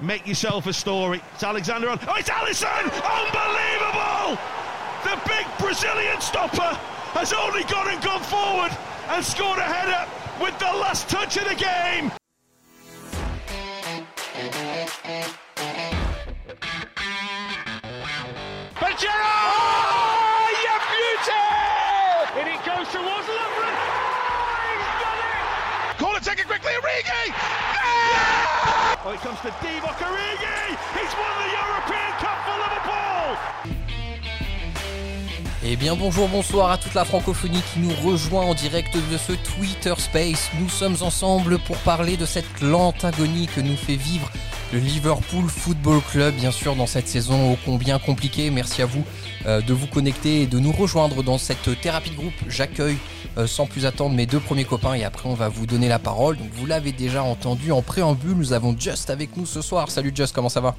Make yourself a story. It's Alexander on. Oh, it's Allison! Unbelievable! The big Brazilian stopper has only gone and gone forward and scored a header with the last touch of the game. Eh bien bonjour, bonsoir à toute la francophonie qui nous rejoint en direct de ce Twitter Space. Nous sommes ensemble pour parler de cette lente agonie que nous fait vivre le Liverpool Football Club, bien sûr, dans cette saison ô combien compliquée. Merci à vous euh, de vous connecter et de nous rejoindre dans cette thérapie de groupe. J'accueille euh, sans plus attendre mes deux premiers copains et après on va vous donner la parole. Donc vous l'avez déjà entendu en préambule, nous avons Just avec nous ce soir. Salut Just, comment ça va?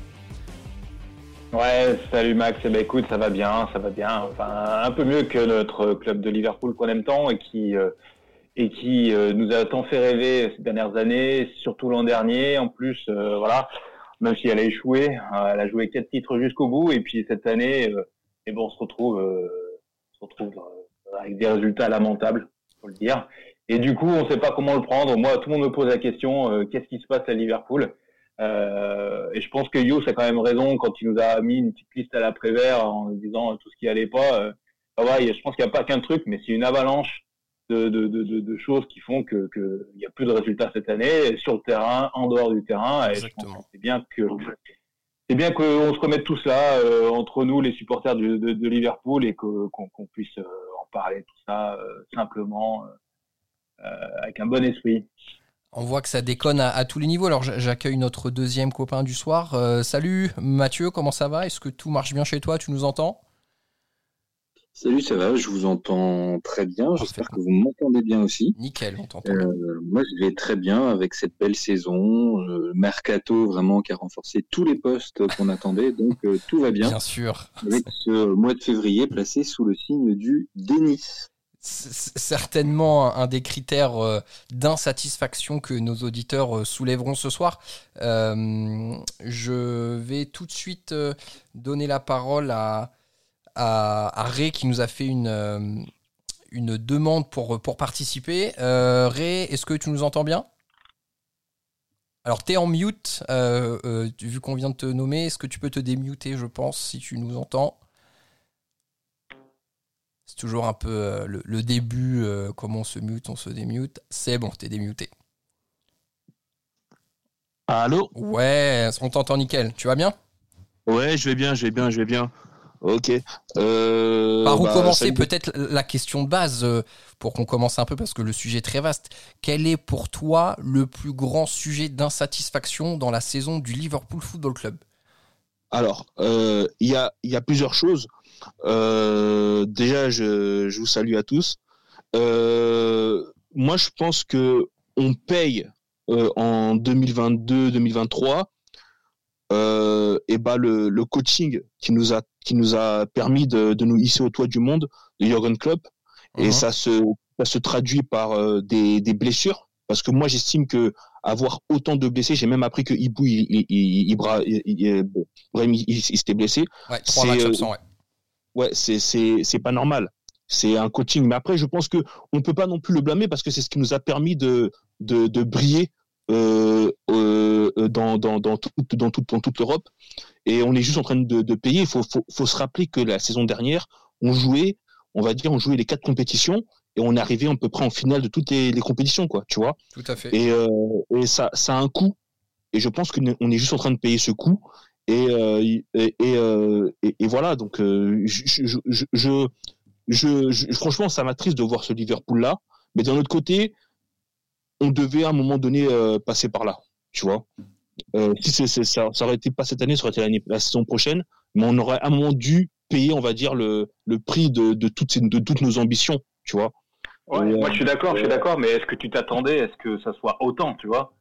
Ouais, salut Max. Eh ben, écoute, ça va bien, ça va bien. Enfin, un peu mieux que notre club de Liverpool qu'on aime tant et qui euh, et qui euh, nous a tant fait rêver ces dernières années, surtout l'an dernier. En plus, euh, voilà, même si elle a échoué, elle a joué quatre titres jusqu'au bout. Et puis cette année, et bon, on se retrouve, on se retrouve avec des résultats lamentables, faut le dire. Et du coup, on ne sait pas comment le prendre. Moi, tout le monde me pose la question qu'est-ce qui se passe à Liverpool? Euh, et je pense que Yous a quand même raison quand il nous a mis une petite liste à l'après-vert en disant tout ce qui allait pas. Euh, je pense qu'il n'y a pas qu'un truc, mais c'est une avalanche de, de, de, de, choses qui font que qu'il n'y a plus de résultats cette année sur le terrain, en dehors du terrain. Et c'est bien que c'est bien qu'on se remette tous là euh, entre nous, les supporters de, de, Liverpool, et qu'on puisse euh, en parler tout ça euh, simplement avec un bon esprit. On voit que ça déconne à, tous les niveaux. Alors j'accueille notre deuxième copain du soir. Salut Mathieu, comment ça va? Est-ce que tout marche bien chez toi? Tu nous entends? Salut, ça va, je vous entends très bien. J'espère que vous m'entendez bien aussi. Nickel, on t'entend. Euh, moi, je vais très bien avec cette belle saison. Euh, mercato vraiment qui a renforcé tous les postes qu'on attendait, donc tout va bien. Bien sûr. Avec ce mois de février placé sous le signe du déni certainement un des critères euh, d'insatisfaction que nos auditeurs euh, soulèveront ce soir. Euh, je vais tout de suite donner la parole à, à, Ray qui nous a fait une, une demande pour, pour participer. Ray, est-ce que tu nous entends bien? Alors, tu es en mute, vu qu'on vient de te nommer. Est-ce que tu peux te démuter, je pense, si tu nous entends? C'est toujours un peu euh, le, début, euh, comment on se mute, on se démute. C'est bon, t'es démuté. Allô? Ouais, on t'entend nickel. Tu vas bien? Ouais, je vais bien, je vais bien, je vais bien. Ok. Euh, Par où bah, commencer Peut-être la question de base, pour qu'on commence un peu, parce que le sujet est très vaste. Quel est pour toi le plus grand sujet d'insatisfaction dans la saison du Liverpool Football Club? Alors, il y, a, y a plusieurs choses. Euh, déjà, je, je, vous salue à tous. Euh, moi, je pense que on paye euh, en 2022-2023 et bah le, le, coaching qui nous a qui nous a permis de, de nous hisser au toit du monde, le Jürgen Klopp, et uh-huh. ça se ça se traduit par des, des blessures parce que moi j'estime que avoir autant de blessés, j'ai même appris que Ibou il, il, il, s'était blessé. Ouais, trois matchs absents, ouais ouais, c'est c'est pas normal. C'est un coaching. Mais après, je pense que on peut pas non plus le blâmer parce que c'est ce qui nous a permis de de, de briller euh, euh, dans dans dans, tout, dans, tout, dans toute l'Europe. Et on est juste en train de, de payer. Il faut, faut, faut se rappeler que la saison dernière, on jouait, on va dire, on jouait les quatre compétitions et on est arrivé à peu près en finale de toutes les, les compétitions, quoi. Tu vois. Tout à fait. Et, euh, et ça, ça a un coût. Et je pense qu'on est juste en train de payer ce coût. Euh, et, et, voilà, donc euh, je, je, franchement, ça m'attriste de voir ce Liverpool-là. Mais d'un autre côté, on devait à un moment donné passer par là, tu vois. si c'est, ça, ça aurait été pas cette année, ça aurait été la saison prochaine, mais on aurait à un moment dû payer, on va dire, le, le prix de, de, toutes ces, de toutes nos ambitions, tu vois. moi, je suis d'accord, je suis d'accord, mais est-ce que tu t'attendais, est-ce que ça soit autant, tu vois?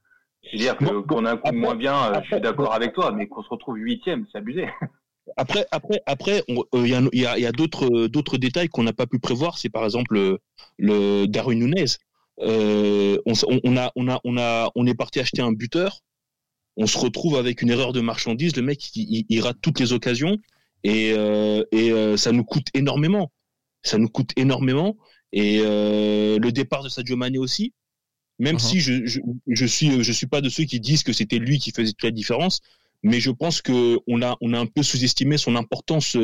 C'est-à-dire qu'on a un coup moins bien, euh, je suis d'accord avec toi, mais qu'on se retrouve huitième, c'est abusé. Après, après, après, euh, il y a, d'autres, d'autres détails qu'on n'a pas pu prévoir. C'est par exemple le, Darwin Nunez. Euh, on, a, on a, on a, on est parti acheter un buteur. on se retrouve avec une erreur de marchandise. Le mec, il, rate toutes les occasions et, et ça nous coûte énormément. Ça nous coûte énormément. Et le départ de Sadio Mané aussi, même uh-huh. si je, je, je, suis je suis pas de ceux qui disent que c'était lui qui faisait toute la différence, mais je pense que on a on a un peu sous-estimé son importance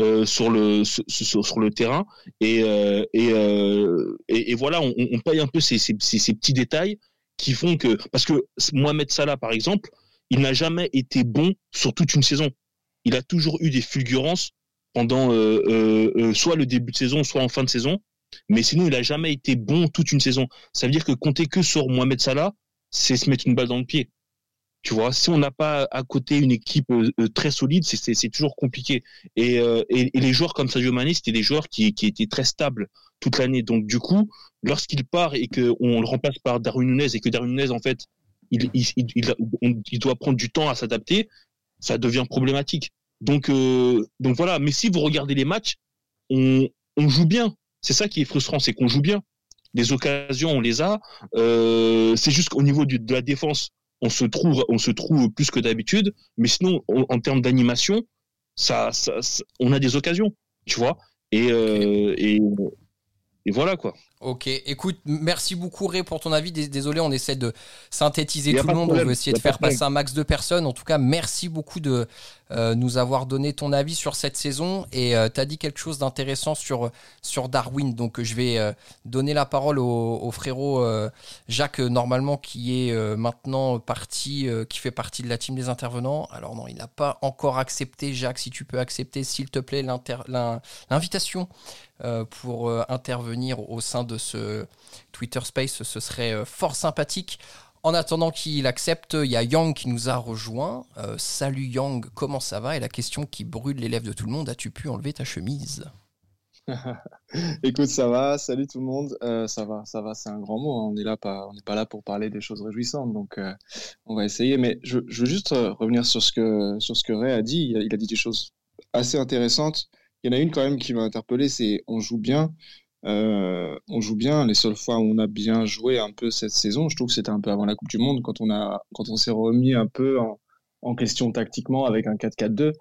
euh, sur le sur, le terrain et euh, euh, et, et, voilà on, on, paye un peu ces, ces, ces, petits détails qui font que parce que Mohamed Salah par exemple il n'a jamais été bon sur toute une saison il a toujours eu des fulgurances pendant soit le début de saison soit en fin de saison mais sinon, il a jamais été bon toute une saison. Ça veut dire que compter que sur Mohamed Salah, c'est se mettre une balle dans le pied. Tu vois, si on n'a pas à côté une équipe euh, euh, très solide, c'est toujours compliqué. Euh, et, et, les joueurs comme Sadio Mané, c'était des joueurs qui, qui étaient très stables toute l'année. Donc du coup, lorsqu'il part et qu'on le remplace par Darwin Nunez et que Darwin en fait, il, il, il, il doit prendre du temps à s'adapter, ça devient problématique. Donc, donc voilà. Mais si vous regardez les matchs, on, on joue bien. C'est ça qui est frustrant, c'est qu'on joue bien. Les occasions, on les a. Euh, c'est juste qu'au niveau de la défense, on se trouve, on se trouve plus que d'habitude. Mais sinon, en termes d'animation, ça, on a des occasions, tu vois. Et, euh, voilà quoi. Ok, écoute, merci beaucoup Ray pour ton avis. Désolé, on essaie de synthétiser tout le monde. On veut essayer de faire passer un max de personnes. En tout cas, merci beaucoup de euh, nous avoir donné ton avis sur cette saison. Et euh, tu as dit quelque chose d'intéressant sur, sur Darwin. Donc, je vais euh, donner la parole au, frérot Jacques, normalement, qui est maintenant parti, qui fait partie de la team des intervenants. Alors, non, il n'a pas encore accepté. Jacques, si tu peux accepter, s'il te plaît, l'invitation pour intervenir au sein de de ce Twitter Space, ce serait euh, fort sympathique. En attendant qu'il accepte, il y a Yang qui nous a rejoint. Euh, salut Yang, comment ça va? Et la question qui brûle les lèvres de tout le monde, as-tu pu enlever ta chemise? Écoute, ça va, salut tout le monde. Euh, ça va, ça va, c'est un grand mot. Hein. On est n'est pas là pour parler des choses réjouissantes, donc on va essayer. Mais je, veux juste revenir sur ce que sur ce que Ray a dit. Il a, dit des choses assez intéressantes. Il y en a une quand même qui m'a interpellé, c'est on joue bien. Euh, on joue bien. Les seules fois où on a bien joué un peu cette saison, je trouve que c'était un peu avant la Coupe du Monde, quand on a, quand on s'est remis un peu en, en, question tactiquement avec un 4-4-2.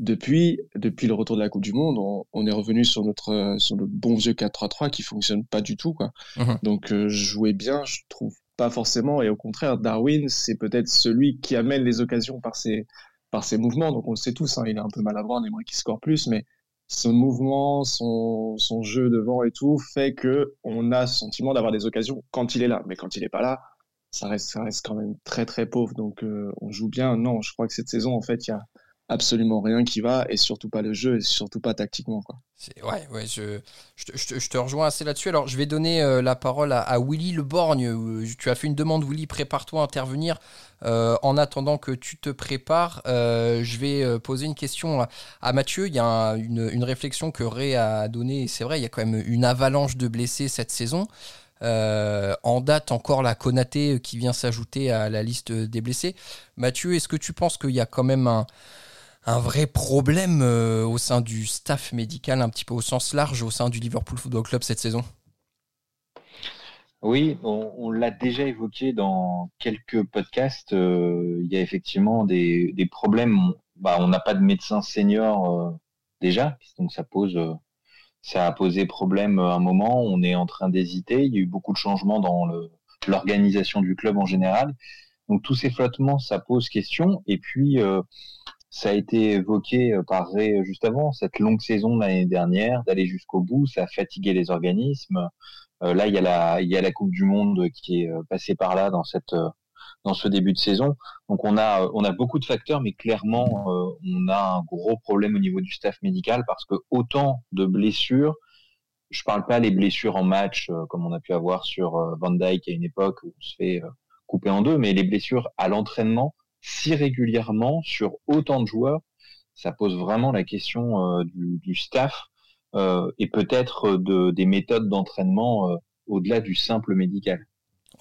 Depuis, depuis le retour de la Coupe du Monde, on, on est revenu sur notre, sur le bon vieux 4-3-3 qui fonctionne pas du tout, quoi. Mhm. Donc, euh, jouer bien, je trouve pas forcément. Et au contraire, Darwin, c'est peut-être celui qui amène les occasions par ses, par ses mouvements. Donc, on le sait tous, hein, il est un peu maladroit, on aimerait qu'il score plus, mais son mouvement, son, son jeu devant et tout fait que on a le sentiment d'avoir des occasions quand il est là. Mais quand il est pas là, ça reste, ça reste quand même très très pauvre. Donc euh, on joue bien. Non, je crois que cette saison, en fait, il y a absolument rien qui va et surtout pas le jeu et surtout pas tactiquement. Quoi. Ouais, ouais, je, je, te, rejoins assez là-dessus. Alors, je vais donner euh, la parole à, Willy Le Borgne. Euh, tu as fait une demande, Willy, prépare-toi à intervenir. Euh, en attendant que tu te prépares, je vais poser une question à, Mathieu. Il y a une, une, réflexion que Ray a donnée. C'est vrai, il y a quand même une avalanche de blessés cette saison. en date encore la Konaté qui vient s'ajouter à la liste des blessés. Mathieu, est-ce que tu penses qu'il y a quand même un un vrai problème euh, au sein du staff médical, un petit peu au sens large, au sein du Liverpool Football Club cette saison Oui, on, l'a déjà évoqué dans quelques podcasts. Euh, il y a effectivement des, problèmes. Bah, on n'a pas de médecin senior euh, déjà, donc ça pose. ça a posé problème à un moment, on est en train d'hésiter, il y a eu beaucoup de changements dans l'organisation du club en général. Donc tous ces flottements, ça pose question. Et puis, ça a été évoqué euh, par Ray euh, juste avant, cette longue saison de l'année dernière, d'aller jusqu'au bout, ça a fatigué les organismes. Euh, là, il y, a la, il y a la Coupe du Monde qui est passée par là dans cette dans ce début de saison. Donc on a on a beaucoup de facteurs, mais clairement on a un gros problème au niveau du staff médical parce que autant de blessures, je parle pas les blessures en match comme on a pu avoir sur Van Dyke à une époque où on se fait couper en deux, mais les blessures à l'entraînement si régulièrement sur autant de joueurs, ça pose vraiment la question euh, du, staff euh, et peut-être de, des méthodes d'entraînement euh, au-delà du simple médical.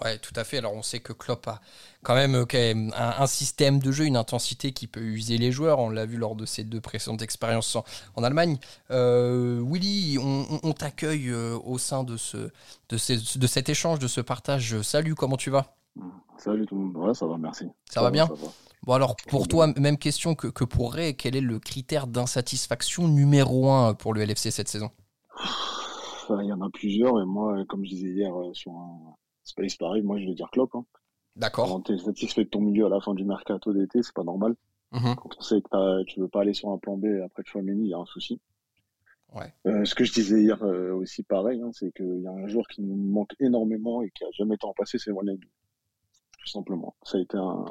Ouais, tout à fait. Alors on sait que Klopp a quand même un, système de jeu, une intensité qui peut user les joueurs. On l'a vu lors de ses deux précédentes expériences en, Allemagne. Willy, on, t'accueille au sein de, de cet échange, de ce partage. Salut, comment tu vas? Salut tout le monde. Ouais, ça va, merci. Ça, va bien Bon, alors pour toi, même question que, que pour Ray, quel est le critère d'insatisfaction numéro un pour le LFC cette saison? Il y en a plusieurs, et moi, comme je disais hier euh, sur un Space Paris, moi je vais dire Klopp. Hein. D'accord. Quand tu es satisfait de ton milieu à la fin du mercato d'été, c'est pas normal. Mhm. Quand on sait que tu veux pas aller sur un plan B après Chouameni, il y a un souci. Ouais. Euh, ce que je disais hier euh, aussi pareil, hein, c'est qu'il y a un joueur qui nous manque énormément et qui a jamais été remplacé, c'est Wijnaldum. Tout simplement. Ça a été un,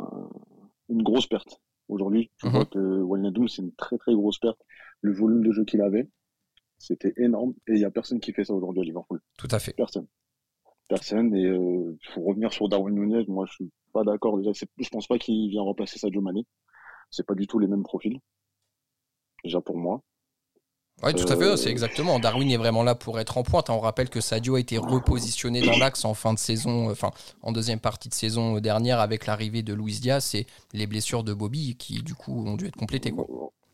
une grosse perte. Aujourd'hui, tu Mhm. vois que Wijnaldum, c'est une très très grosse perte. Le volume de jeu qu'il avait, c'était énorme et il y a personne qui fait ça aujourd'hui à Liverpool. Tout à fait. Personne. Personne. Et il faut revenir sur Darwin Nunez. Moi, je suis pas d'accord. Déjà, je pense pas qu'il vient remplacer Sadio Mané. C'est pas du tout les mêmes profils. Déjà pour moi. Oui, tout à fait, Euh, c'est exactement. Darwin est vraiment là pour être en pointe. hein. On rappelle que Sadio a été repositionné dans l'axe en fin de saison, euh, enfin en deuxième partie de saison dernière avec l'arrivée de Luis Diaz et les blessures de Bobby qui du coup ont dû être complétées. Quoi.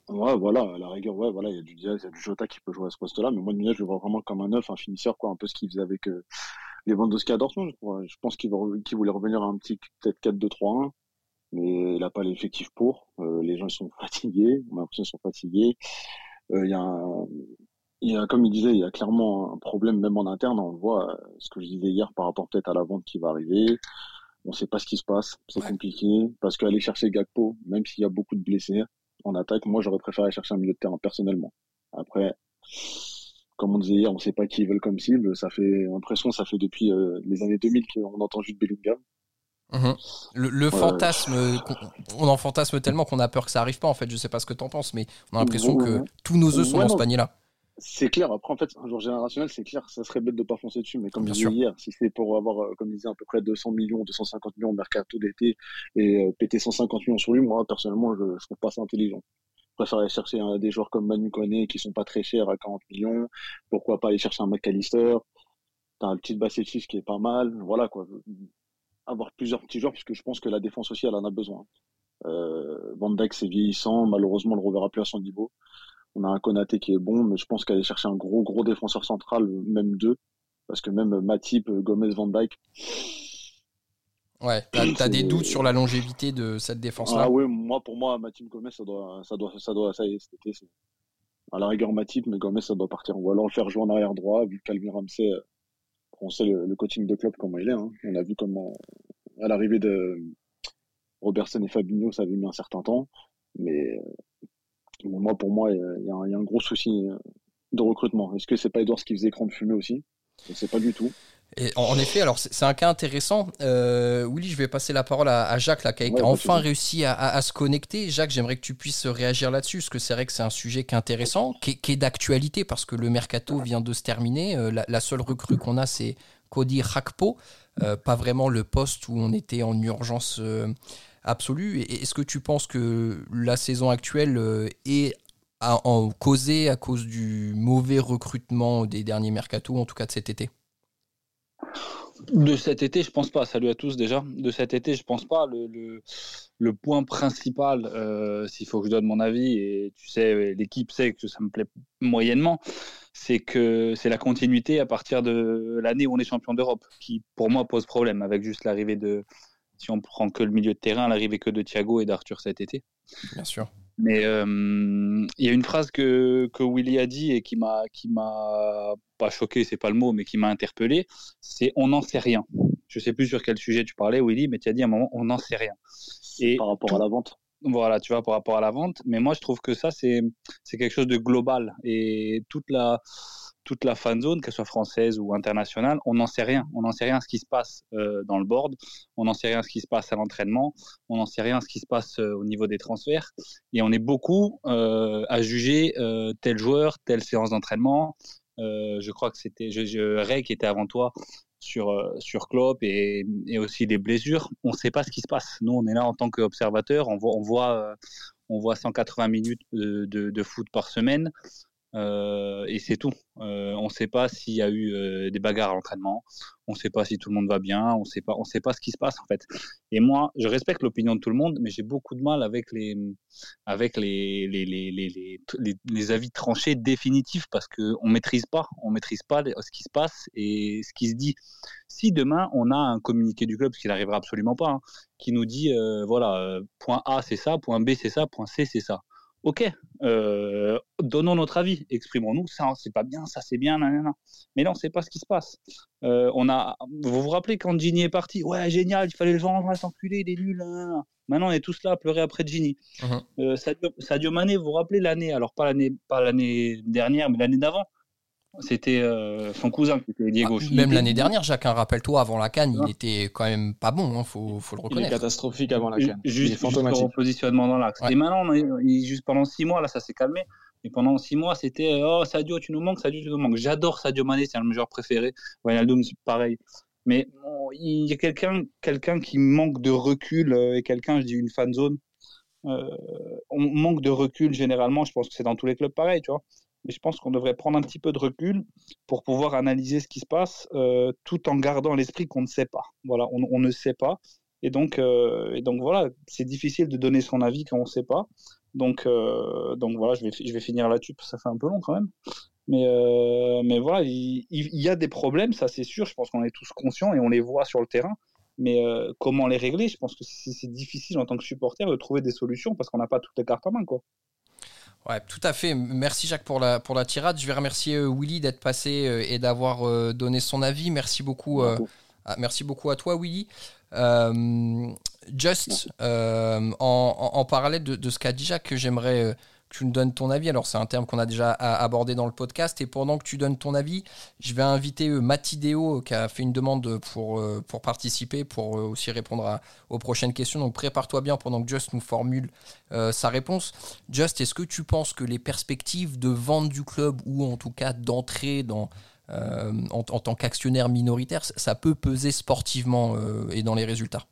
Ouais, voilà, à la rigueur, ouais, voilà, il y a du Diaz, il y a du Jota qui peut jouer à ce poste-là, mais moi, Nunez, je le vois vraiment comme un neuf, un finisseur, quoi, un peu ce qu'il faisait avec euh, Lewandowski à Dortmund. crois. Je pense qu'il voulait revenir à un petit, peut-être 4-2-3-1, mais il n'a pas l'effectif pour. Euh, les gens, sont fatigués, on a l'impression qu'ils sont fatigués. Euh, Il y a un- il y a, comme il disait, il y a clairement un problème même en interne. On le voit, euh, ce que je disais hier par rapport peut-être à la vente qui va arriver. On ne sait pas ce qui se passe. C'est Ouais. compliqué. Parce qu'aller chercher Gakpo, même s'il y a beaucoup de blessés en attaque, moi, j'aurais préféré chercher un milieu de terrain personnellement. Après, comme on disait hier, on ne sait pas qui ils veulent comme cible. Ça fait l'impression, ça fait depuis euh, les années 2000 qu'on entend juste Bellingham. Mhm. Le, le fantasme, on en fantasme tellement qu'on a peur que ça arrive pas. En fait, je sais pas ce que t'en penses, mais on a l'impression Ouais, que ouais. tous nos œufs sont Ouais, dans ce panier-là. C'est clair. Après, en fait, un joueur générationnel, c'est clair, ça serait bête de pas foncer dessus. Mais comme Bien je disais hier, si c'est pour avoir, euh, comme je disais, à peu près 200 millions, 250 millions de mercato d'été et euh, péter 150 millions sur lui, moi, personnellement, je, je trouve pas ça intelligent. Je préfère aller chercher un- des joueurs comme Manu Koné qui sont pas très chers à 40 millions. Pourquoi pas aller chercher un McAllister? T'as un petit Basetic qui est pas mal. Voilà, quoi. Avoir plusieurs petits joueurs, parce que je pense que la défense aussi, elle en a besoin. Euh, Van Dijk, c'est vieillissant. Malheureusement, on le reverra plus à son niveau. On a un Konaté qui est bon, mais je pense qu'aller chercher un gros, gros défenseur central, même deux, parce que même Matip, Gomez, Van Dijk. Ouais, t'as t'as des doutes sur la longévité de cette défense-là? Ah ouais, moi, pour moi, Matip, Gomez, ça doit, ça doit, ça doit, ça y est, c'est- à la rigueur Matip, mais Gomez, ça doit partir. Ou alors le faire jouer en arrière droit, vu que Calvin Ramsey, euh, on sait le, coaching de club comment il est, hein. On a vu comment, à l'arrivée de Robertson et Fabinho, ça avait mis un certain temps, mais, euh, mais moi, pour moi, il y a, un, gros souci euh, de recrutement. Est-ce que c'est pas Edwards qui faisait écran de fumée aussi? Je sais pas du tout. Et en effet, alors c'est un cas intéressant. Euh, Willy, je vais passer la parole à, à Jacques, là, qui a Ouais, enfin réussi à, à- à se connecter. Jacques, j'aimerais que tu puisses réagir là-dessus, parce que c'est vrai que c'est un sujet qui est intéressant, qui est, qui est d'actualité, parce que le mercato vient de se terminer. Euh, la, la seule recrue qu'on a, c'est Cody Rakpo, Euh, pas vraiment le poste où on était en urgence euh, absolue. Est-ce que tu penses que la saison actuelle est à- en causée à cause du mauvais recrutement des derniers mercatos, en tout cas de cet été? De cet été, je pense pas. Salut à tous déjà. De cet été, je pense pas. Le, le, point principal, euh, s'il faut que je donne mon avis, et tu sais, l'équipe sait que ça me plaît moyennement, c'est que c'est la continuité à partir de l'année où on est champion d'Europe, qui pour moi pose problème avec juste l'arrivée de, si on prend que le milieu de terrain, l'arrivée que de Thiago et d'Arthur cet été. Bien sûr. Mais euh, il y a une phrase que, que Willy a dit et qui m'a qui m'a pas choqué, c'est pas le mot, mais qui m'a interpellé. C'est on n'en sait rien. Je sais plus sur quel sujet tu parlais, Willy, mais tu as dit à un moment on n'en sait rien. Et Par rapport à la vente. voilà, tu vois, par rapport à la vente. Mais moi, je trouve que ça, c'est c'est quelque chose de global. Et toute la, toute la fan zone, qu'elle soit française ou internationale, on n'en sait rien. On n'en sait rien ce qui se passe euh, dans le board. On n'en sait rien ce qui se passe à l'entraînement. On n'en sait rien ce qui se passe euh, au niveau des transferts. Et on est beaucoup euh, à juger tel joueur, telle séance d'entraînement. Je crois que c'était je, Ray qui était avant toi sur, sur Klopp et, et aussi les blessures. On ne sait pas ce qui se passe. Nous, on est là en tant qu'observateur. On voit, on, voit, euh, on voit 180 minutes de, de foot par semaine. Euh, et c'est tout. Euh, on ne sait pas s'il y a eu euh, des bagarres à l'entraînement. On ne sait pas si tout le monde va bien. On. On sait pas ce qui se passe en fait. Et moi, je respecte l'opinion de tout le monde, mais j'ai beaucoup de mal avec les avec les les, les, les, avis tranchés définitifs parce que on maîtrise pas. On maîtrise pas ce qui se passe et ce qui se dit. Si demain on a un communiqué du club, ce qui n'arrivera absolument pas, hein, qui nous dit voilà point A c'est ça, point B c'est ça, point C c'est ça ok, euh, donnons notre avis, exprimons-nous, ça c'est pas bien, ça c'est bien, nanana. mais non, c'est pas ce qui se passe. Euh, on a, vous vous rappelez quand Ginny est parti, ouais génial, il fallait le vendre, s'enculer, il est nul. Maintenant on est tous là à pleurer après Ginny. Uh-huh. Euh, Sadio, Sadio Mané, vous vous rappelez l'année, alors pas l'année, pas l'année dernière, mais l'année d'avant, c'était euh, son cousin qui était Diego. Ah, même l'année dernière, Jacques, hein, rappelle-toi, avant la Cannes, il était quand même pas bon, hein, faut, faut, le reconnaître. Il est catastrophique avant la Cannes. Juste, pour positionnement dans l'axe. Et maintenant, juste pendant six mois, là, ça s'est calmé. Et pendant six mois, c'était Oh, Sadio, tu nous manques, Sadio, tu nous manques. J'adore Sadio Mané, c'est un de mes joueurs préférés. Wijnaldum, c'est pareil. Mais il y a quelqu'un quelqu'un qui manque de recul euh, et quelqu'un, je dis une fan zone. Euh, on manque de recul généralement, je pense que c'est dans tous les clubs pareil, tu vois mais je pense qu'on devrait prendre un petit peu de recul pour pouvoir analyser ce qui se passe euh, tout en gardant l'esprit qu'on ne sait pas. Voilà, on, ne sait pas. Et donc, euh, et donc voilà, c'est difficile de donner son avis quand on ne sait pas. Donc, euh, donc voilà, je vais, je vais finir là-dessus, ça fait un peu long quand même. Mais, mais voilà, il, y a des problèmes, ça c'est sûr, je pense qu'on est tous conscients et on les voit sur le terrain. Mais comment les régler? Je pense que c'est difficile en tant que supporter de trouver des solutions parce qu'on n'a pas toutes les cartes en main. Quoi. Ouais, tout à fait. Merci Jacques pour la, pour la tirade. Je vais remercier euh, Willy d'être passé euh, et d'avoir euh, donné son avis. Merci beaucoup, merci beaucoup à toi, Willy. Just, en, en, parallèle de, de ce qu'a dit Jacques, j'aimerais tu nous donnes ton avis. Alors, c'est un terme qu'on a déjà abordé dans le podcast. Et pendant que tu donnes ton avis, je vais inviter euh, Matideo qui a fait une demande pour, euh, participer, pour euh, aussi répondre aux prochaines questions. Donc, prépare-toi bien pendant que Just nous formule sa réponse. Just, est-ce que tu penses que les perspectives de vente du club ou en tout cas d'entrée en, tant qu'actionnaire minoritaire, ça peut peser sportivement et dans les résultats?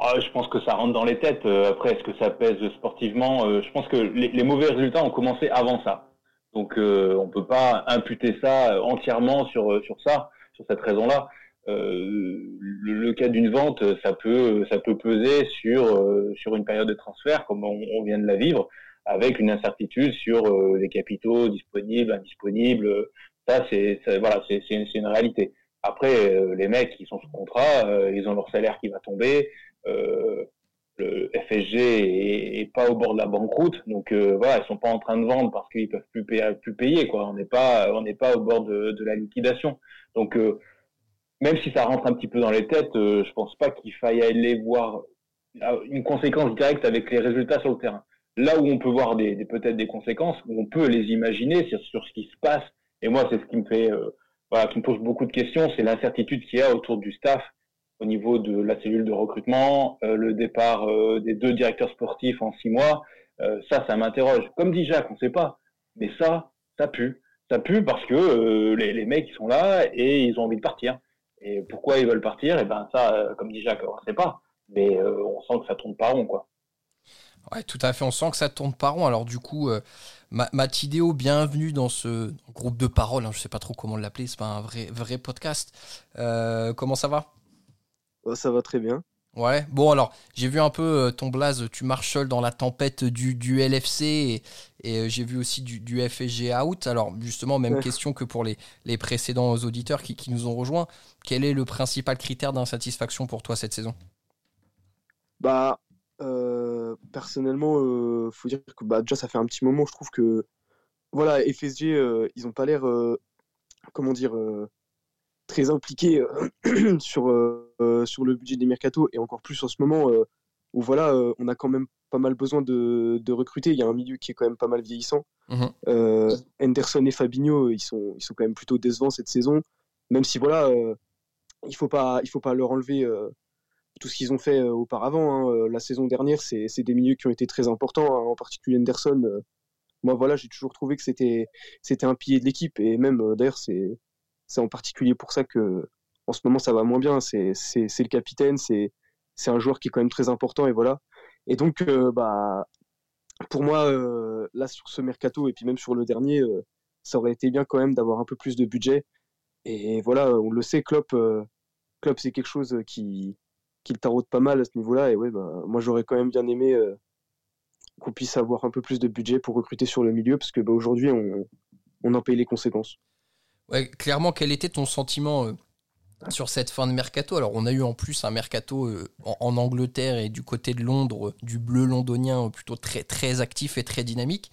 Ah, je pense que ça rentre dans les têtes. Euh, après, est-ce que ça pèse sportivement euh, Je pense que les, mauvais résultats ont commencé avant ça. Donc, euh, on peut pas imputer ça entièrement sur sur ça, sur cette raison-là. Le, cas d'une vente, ça peut ça peut peser sur sur une période de transfert, comme on, vient de la vivre, avec une incertitude sur les capitaux disponibles, indisponibles. Ça, c'est voilà, c'est une réalité. Après, les mecs, ils sont sous contrat, ils ont leur salaire qui va tomber. Euh, le FSG est, pas au bord de la banqueroute, donc euh, voilà, ils sont pas en train de vendre parce qu'ils peuvent plus payer, plus payer quoi. On n'est pas, on n'est pas au bord de, la liquidation. Donc euh, même si ça rentre un petit peu dans les têtes, je pense pas qu'il faille aller voir une conséquence directe avec les résultats sur le terrain. Là où on peut voir des, peut-être des conséquences, on peut les imaginer sur, sur, ce qui se passe. Et moi, c'est ce qui me fait, voilà, qui me pose beaucoup de questions, c'est l'incertitude qu'il y a autour du staff au niveau de la cellule de recrutement, euh, le départ euh, des deux directeurs sportifs en six mois, euh, ça, ça m'interroge. Comme dit Jacques, on ne sait pas, mais ça, ça pue. Ça pue parce que les, les, mecs, ils sont là et ils ont envie de partir. Et pourquoi ils veulent partir? Et eh ben ça, comme dit Jacques, on ne sait pas. Mais on sent que ça tourne pas rond, quoi. Ouais, tout à fait. On sent que ça tourne pas rond. Alors du coup, Matidéo, bienvenue dans ce groupe de parole. Hein, je sais pas trop comment l'appeler. C'est pas un vrai vrai podcast. comment ça va? Ça va très bien. Ouais, bon alors, j'ai vu un peu euh, ton blaze, tu marches seul dans la tempête du, du LFC et, euh, j'ai vu aussi du, du, FSG out. Alors justement, même question que pour les, les précédents auditeurs qui, qui, nous ont rejoints. Quel est le principal critère d'insatisfaction pour toi cette saison? Bah, euh, personnellement, il faut dire que bah, déjà ça fait un petit moment, je trouve que voilà, FSG, ils ont pas l'air, comment dire, très impliqués sur euh, sur le budget des mercato et encore plus en ce moment euh, où voilà, euh, on a quand même pas mal besoin de, de, recruter. Il y a un milieu qui est quand même pas mal vieillissant. Mhm. Henderson et Fabinho, ils sont, ils sont quand même plutôt décevants cette saison, même si voilà, il faut pas, il faut pas leur enlever tout ce qu'ils ont fait auparavant. Hein. La saison dernière, c'est des milieux qui ont été très importants, hein, en particulier Henderson. moi, voilà, j'ai toujours trouvé que c'était c'était un pilier de l'équipe et même d'ailleurs, c'est c'est en particulier pour ça que en ce moment ça va moins bien. C'est le capitaine, c'est un joueur qui est quand même très important et voilà. Et donc euh, bah pour moi, là, sur ce mercato et puis même sur le dernier, ça aurait été bien quand même d'avoir un peu plus de budget. Et voilà, on le sait, Klopp, Klopp c'est quelque chose qui, qui le taraude pas mal à ce niveau-là. Et ouais, bah, moi, j'aurais quand même bien aimé qu'on puisse avoir un peu plus de budget pour recruter sur le milieu, parce que bah, aujourd'hui, on, on en paye les conséquences. Ouais, clairement, quel était ton sentiment euh, sur cette fin de mercato? Alors, on a eu en plus un mercato euh, en, Angleterre et du côté de Londres, du bleu londonien plutôt très, très actif et très dynamique.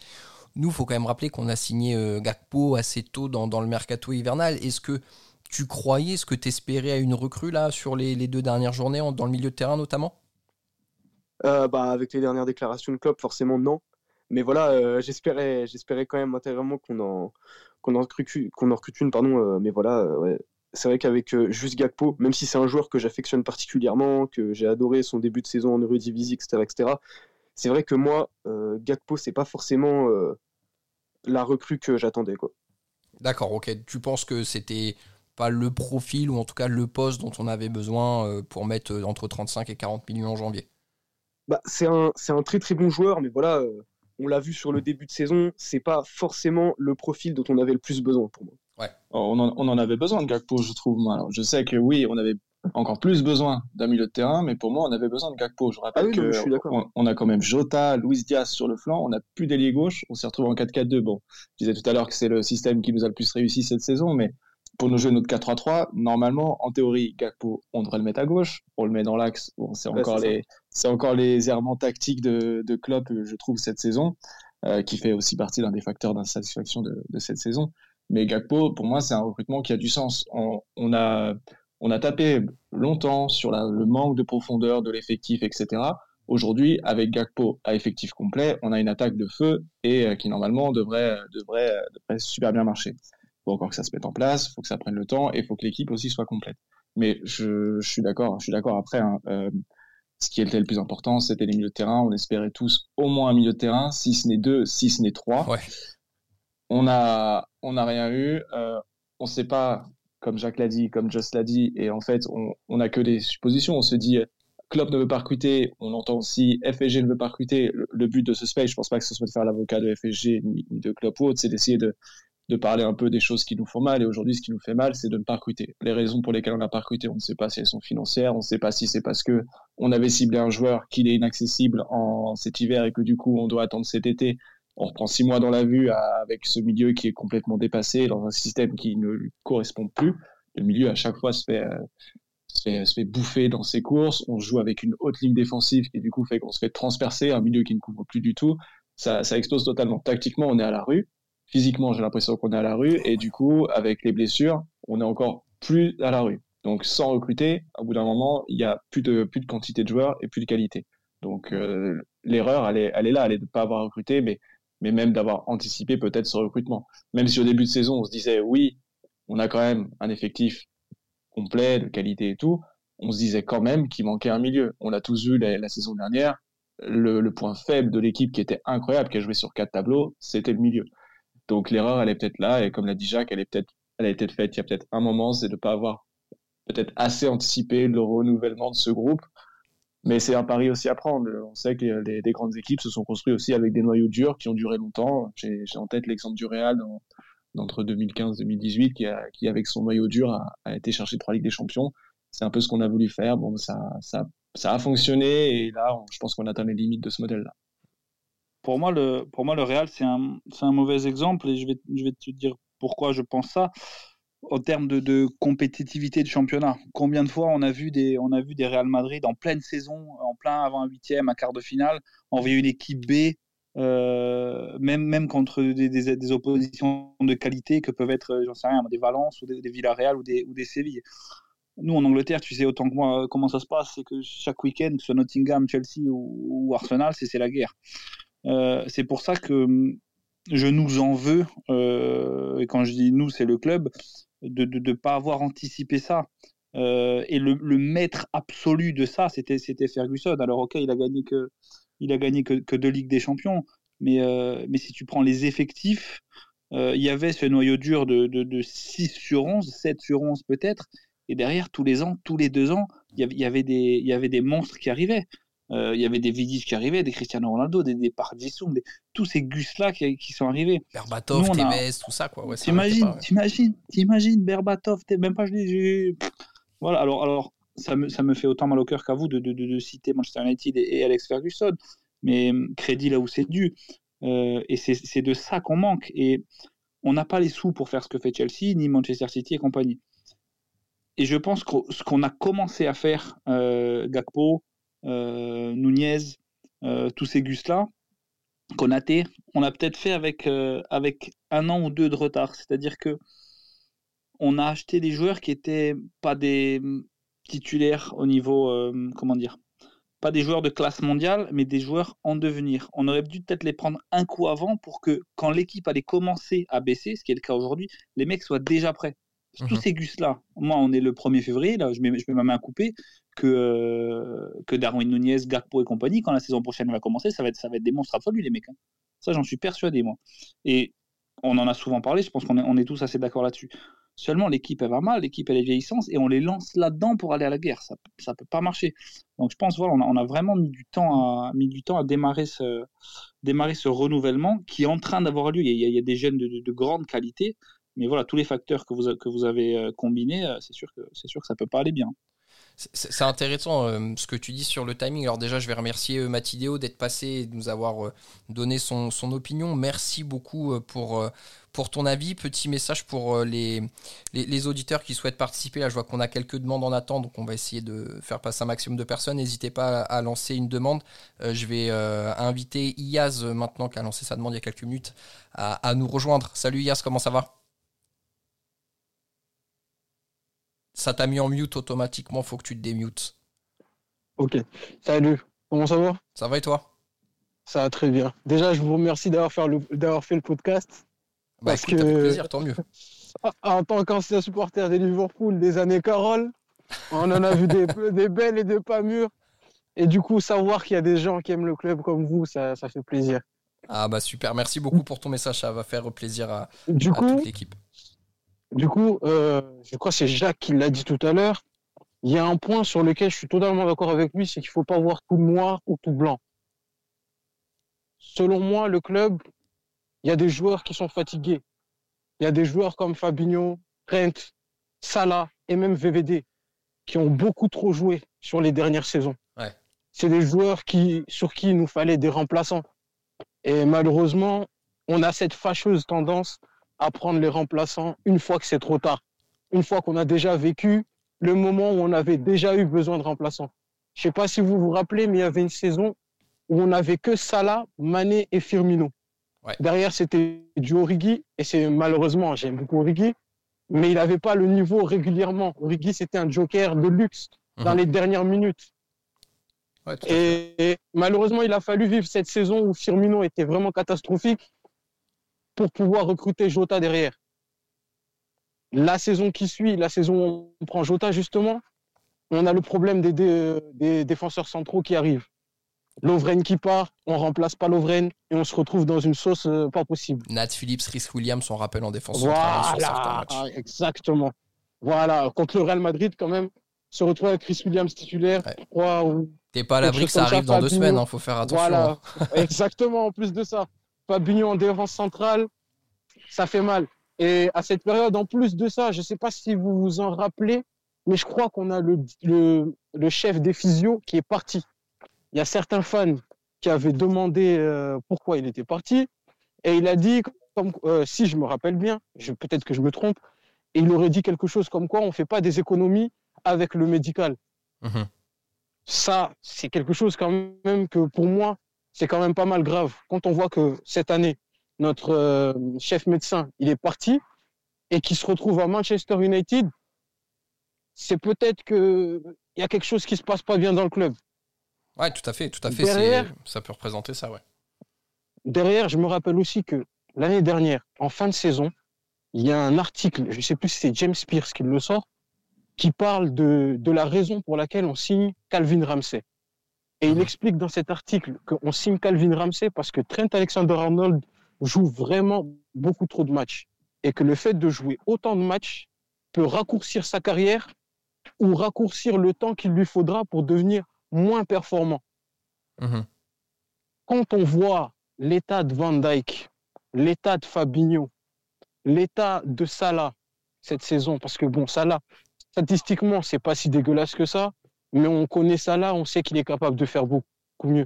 Nous, il faut quand même rappeler qu'on a signé euh, Gakpo assez tôt dans, dans le mercato hivernal. Est-ce que tu croyais, ce que tu espérais à une recrue là sur les, les, deux dernières journées, dans le milieu de terrain notamment? Bah, Avec les dernières déclarations de club, forcément non. Mais voilà, j'espérais, j'espérais quand même intérieurement qu'on en, qu'on en recrute, qu'on en recrute une, pardon. Euh, mais voilà, euh, c'est vrai qu'avec euh, juste Gakpo, même si c'est un joueur que j'affectionne particulièrement, que j'ai adoré son début de saison en Eredivisie, etc., etc. C'est vrai que moi, Gakpo, c'est pas forcément la recrue que j'attendais, quoi. D'accord, ok. Tu penses que c'était pas le profil ou en tout cas le poste dont on avait besoin pour mettre entre 35 et 40 millions en janvier? Bah, c'est un, un, très très bon joueur, mais voilà, on l'a vu sur le début de saison, c'est pas forcément le profil dont on avait le plus besoin pour moi. Ouais. Oh, on, en, avait besoin de Gakpo, je trouve. je sais que oui, on avait encore plus besoin d'un milieu de terrain, mais pour moi, on avait besoin de Gakpo. Je rappelle ah qu'on on, a quand même Jota, Luis Diaz sur le flanc, on n'a plus d'ailier gauche, on s'est retrouvé en 4-4-2. Bon, je disais tout à l'heure que c'est le système qui nous a le plus réussi cette saison, mais pour nous jouer notre 4-3-3, normalement, en théorie, Gakpo, on devrait le mettre à gauche, on le met dans l'axe. Bon, c'est encore, les, c'est encore les errements tactiques de, de Klopp, je trouve, cette saison, euh, qui fait aussi partie d'un des facteurs d'insatisfaction de, de cette saison. Mais Gakpo, pour moi, c'est un recrutement qui a du sens. On, on a, on a tapé longtemps sur le manque de profondeur de l'effectif, etc. Aujourd'hui, avec Gakpo à effectif complet, on a une attaque de feu et euh, qui normalement devrait, devrait, devrait super bien marcher faut encore que ça se mette en place, faut que ça prenne le temps et faut que l'équipe aussi soit complète. Mais je, je suis d'accord, je suis d'accord après. Hein, euh, ce qui était le plus important, c'était les milieux de terrain. On espérait tous au moins un milieu de terrain, si ce n'est deux, si ce n'est trois. Ouais. On a, on n'a rien eu. Euh, on ne sait pas, comme Jacques l'a dit, comme Just l'a dit, et en fait, on, on a que des suppositions. On se dit, Klopp ne veut pas recruter. On entend aussi FSG ne veut pas recruter. Le, but de ce space, je pense pas que ce soit de faire l'avocat de FSG ni, ni de Klopp ou autre, c'est d'essayer de de parler un peu des choses qui nous font mal. Et aujourd'hui, ce qui nous fait mal, c'est de ne pas recruter. Les raisons pour lesquelles on n'a pas recruté, on ne sait pas si elles sont financières, on ne sait pas si c'est parce que on avait ciblé un joueur qu'il est inaccessible en cet hiver et que du coup, on doit attendre cet été. On reprend six mois dans la vue avec ce milieu qui est complètement dépassé dans un système qui ne lui correspond plus. Le milieu, à chaque fois, se fait, euh, se fait, se fait bouffer dans ses courses. On joue avec une haute ligne défensive qui, du coup, fait qu'on se fait transpercer, un milieu qui ne couvre plus du tout. Ça, ça explose totalement. Tactiquement, on est à la rue physiquement, j'ai l'impression qu'on est à la rue. Et du coup, avec les blessures, on est encore plus à la rue. Donc, sans recruter, au bout d'un moment, il y a plus de, plus de quantité de joueurs et plus de qualité. Donc, euh, l'erreur, elle est, elle est là, elle est de ne pas avoir recruté, mais, mais même d'avoir anticipé peut-être ce recrutement. Même si au début de saison, on se disait, oui, on a quand même un effectif complet, de qualité et tout, on se disait quand même qu'il manquait un milieu. On l'a tous vu la, saison dernière. Le, le, point faible de l'équipe qui était incroyable, qui a joué sur quatre tableaux, c'était le milieu. Donc l'erreur, elle est peut-être là, et comme l'a dit Jacques, elle peut-être, a été faite il y a peut-être un moment, c'est de ne pas avoir peut-être assez anticipé le renouvellement de ce groupe. Mais c'est un pari aussi à prendre. On sait que les, des grandes équipes se sont construites aussi avec des noyaux durs qui ont duré longtemps. J'ai en tête l'exemple du Real entre 2015 2018 qui, avec son noyau dur, a, été chercher trois Ligues des Champions. C'est un peu ce qu'on a voulu faire. Bon, ça a fonctionné et là, je pense qu'on atteint les limites de ce modèle-là pour moi, le, Real, c'est un, mauvais exemple et je vais, te dire pourquoi je pense ça. En termes de, compétitivité de championnat, combien de fois on a vu des, Real Madrid en pleine saison, en plein avant un huitième, un quart de finale, envoyer une équipe B, euh, même, contre des, oppositions de qualité que peuvent être, j'en sais rien, des Valence ou des, Villarreal ou des, ou Séville. Nous, en Angleterre, tu sais autant que moi comment ça se passe, c'est que chaque week-end, que ce soit Nottingham, Chelsea ou Arsenal, c'est la guerre. Euh, c'est pour ça que hum, je nous en veux, euh, et quand je dis nous, c'est le club, de ne pas avoir anticipé ça. Euh, et le, maître absolu de ça, c'était Ferguson. Alors ok, il a gagné que il a gagné que, deux ligues des champions, mais mais si tu prends les effectifs, il y avait ce noyau dur de, de, 6 sur 11, 7 sur 11 peut-être, et derrière tous les ans, tous les deux ans, y avait, il y avait des monstres qui arrivaient. Euh, il y avait des Vidic qui arrivaient, des Cristiano Ronaldo, des, des des, tous ces Gus-là qui, qui, sont arrivés. Berbatov, Tevez, tout ça, quoi. Ouais, t'imagines, t'imagines, t'imagines, Berbatov, même pas, je Voilà, alors, alors ça, me, ça me fait autant mal au cœur qu'à vous de, de, de, citer Manchester United et, Alex Ferguson, mais hum, crédit là où c'est dû. Euh, et c'est de ça qu'on manque. Et on n'a pas les sous pour faire ce que fait Chelsea, ni Manchester City et compagnie. Et je pense que ce qu'on a commencé à faire, euh, Gakpo, Nunez, euh, tous ces gus-là, Konaté, on a peut-être fait avec, euh, avec un an ou deux de retard. C'est-à-dire que on a acheté des joueurs qui n'étaient pas des titulaires au niveau, comment dire, pas des joueurs de classe mondiale, mais des joueurs en devenir. On aurait dû peut-être les prendre un coup avant pour que quand l'équipe allait commencer à baisser, ce qui est le cas aujourd'hui, les mecs soient déjà prêts. Tous mhm. ces gus-là, moi on est le 1er février, là, je mets, je mets ma main à couper, que, euh, que Darwin Nunez, Gakpo et compagnie, quand la saison prochaine va commencer, ça va être, des monstres absolus, les mecs. Hein. Ça, j'en suis persuadé, moi. Et on en a souvent parlé, je pense qu'on est, tous assez d'accord là-dessus. Seulement, l'équipe, elle va mal, l'équipe, elle est vieillissante, et on les lance là-dedans pour aller à la guerre. Ça ne peut pas marcher. Donc, je pense, voilà, on a, vraiment mis du temps à, démarrer, ce, renouvellement qui est en train d'avoir lieu. Il y, a, il y a, des jeunes de, de, de grande qualité, mais voilà, tous les facteurs que vous, avez euh, combinés, euh, c'est sûr que sûr que ça peut pas aller bien. C'est intéressant euh, ce que tu dis sur le timing. Alors déjà, je vais remercier euh, d'être passé et de nous avoir euh, donné son, opinion. Merci beaucoup pour, pour ton avis. Petit message pour les, auditeurs qui souhaitent participer. Là, je vois qu'on a quelques demandes en attente, donc on va essayer de faire passer un maximum de personnes. N'hésitez pas à, lancer une demande. je vais inviter Iyaz maintenant, qui a lancé sa demande il y a quelques minutes, à, à nous rejoindre. Salut Iyaz, comment ça va? Ça t'a mis en mute automatiquement, faut que tu te démutes. Ok. Salut, comment ça va? Ça va et toi? Ça va très bien. Déjà, je vous remercie d'avoir fait le, fait le podcast. Bah parce écoute, que... plaisir, tant mieux. En tant qu'ancien supporter des Liverpool des années Carole, on en a vu des, des belles et des pas mûres. Et du coup, savoir qu'il y a des gens qui aiment le club comme vous, ça, ça fait plaisir. Ah bah super, merci beaucoup pour ton message, ça va faire plaisir à, du coup, toute l'équipe. Du coup, euh, je crois que c'est Jacques qui l'a dit tout à l'heure. Il y a un point sur lequel je suis totalement d'accord avec lui, c'est qu'il ne faut pas voir tout noir ou tout blanc. Selon moi, le club, il y a des joueurs qui sont fatigués. Il y a des joueurs comme Fabinho, Trent, Salah et même VVD qui ont beaucoup trop joué sur les dernières saisons. C'est des joueurs qui, sur qui il nous fallait des remplaçants. Et malheureusement, on a cette fâcheuse tendance à prendre les remplaçants une fois que c'est trop tard. Une fois qu'on a déjà vécu le moment où on avait déjà eu besoin de remplaçants. Je sais pas si vous vous rappelez, mais il y avait une saison où on n'avait que Salah, Mané et Firmino. Derrière, c'était du Origi, et c'est malheureusement, j'aime beaucoup Origi, mais il n'avait pas le niveau régulièrement. Origi, c'était un joker de luxe dans mhm. les dernières minutes. et, malheureusement, il a fallu vivre cette saison où Firmino était vraiment catastrophique pour pouvoir recruter Jota derrière. La saison qui suit, la saison où on prend Jota justement, on a le problème des, défenseurs centraux qui arrivent. Lovren qui part, on remplace pas Lovren et on se retrouve dans une sauce euh, pas possible. Nat Phillips, Rhys Williams, on rappelle en défense voilà, sur certains matchs. Exactement. Voilà, contre le Real Madrid quand même, se retrouver avec Chris Williams titulaire. Ouais. T'es pas à l'abri que ça arrive dans deux semaines, il hein, faut faire attention. Voilà, hein. exactement, en plus de ça. Fabinho en défense centrale, ça fait mal. Et à cette période, en plus de ça, je ne sais pas si vous vous en rappelez, mais je crois qu'on a le, le, chef des physios qui est parti. Il y a certains fans qui avaient demandé euh, pourquoi il était parti, et il a dit, comme, euh, si je me rappelle bien, peut-être que je me trompe, et il aurait dit quelque chose comme quoi on ne fait pas des économies avec le médical. Mhm. Ça, c'est quelque chose quand même que pour moi, c'est quand même pas mal grave. Quand on voit que cette année, notre euh, chef médecin, il est parti et qu'il se retrouve à Manchester United, c'est peut-être qu'il y a quelque chose qui se passe pas bien dans le club. Ouais, tout à fait, tout à fait. Derrière, ça peut représenter ça, ouais. Derrière, je me rappelle aussi que l'année dernière, en fin de saison, il y a un article, je ne sais plus si c'est James Pierce qui le sort, qui parle de, de la raison pour laquelle on signe Calvin Ramsey. Et il explique dans cet article qu'on signe Calvin Ramsey parce que Trent Alexander-Arnold joue vraiment beaucoup trop de matchs. Et que le fait de jouer autant de matchs peut raccourcir sa carrière ou raccourcir le temps qu'il lui faudra pour devenir moins performant. Mhm. Quand on voit l'état de Van Dyke, l'état de Fabinho, l'état de Salah cette saison, parce que bon, Salah, statistiquement, c'est pas si dégueulasse que ça, mais on connaît Salah, on sait qu'il est capable de faire beaucoup mieux.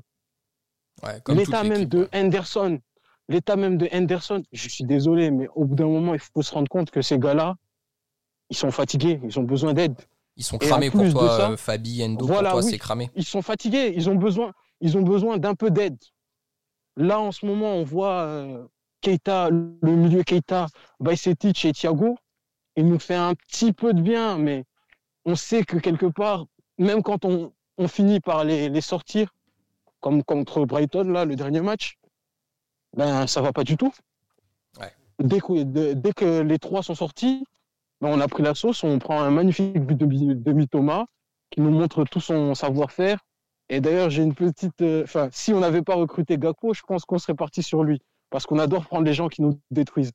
Ouais, L'état même de. Henderson, l'état même de Henderson, je suis désolé, mais au bout d'un moment, il faut se rendre compte que ces gars-là, ils sont fatigués, ils ont besoin d'aide. Ils sont cramés pour toi, ça- euh, Fabi, Endo, Voilà, pour toi, oui. c'est cramé. Ils sont fatigués, ils ont besoin, ils ont besoin d'un peu d'aide. Là, en ce moment, on voit euh, Keita, le milieu Keita, Bajcetic et Thiago. Il nous fait un petit peu de bien, mais on sait que quelque part, même quand on, on finit par les, les sortir, comme contre Brighton, là, le dernier match, ben, ça va pas du tout. Ouais. Dès, que, de- dès que les trois sont sortis, ben, on a pris la sauce, on prend un magnifique but de, de Mitoma qui nous montre tout son savoir-faire. Et d'ailleurs, j'ai une petite. euh, Enfin, si on n'avait pas recruté Gakpo, je pense qu'on serait parti sur lui. Parce qu'on adore prendre les gens qui nous détruisent.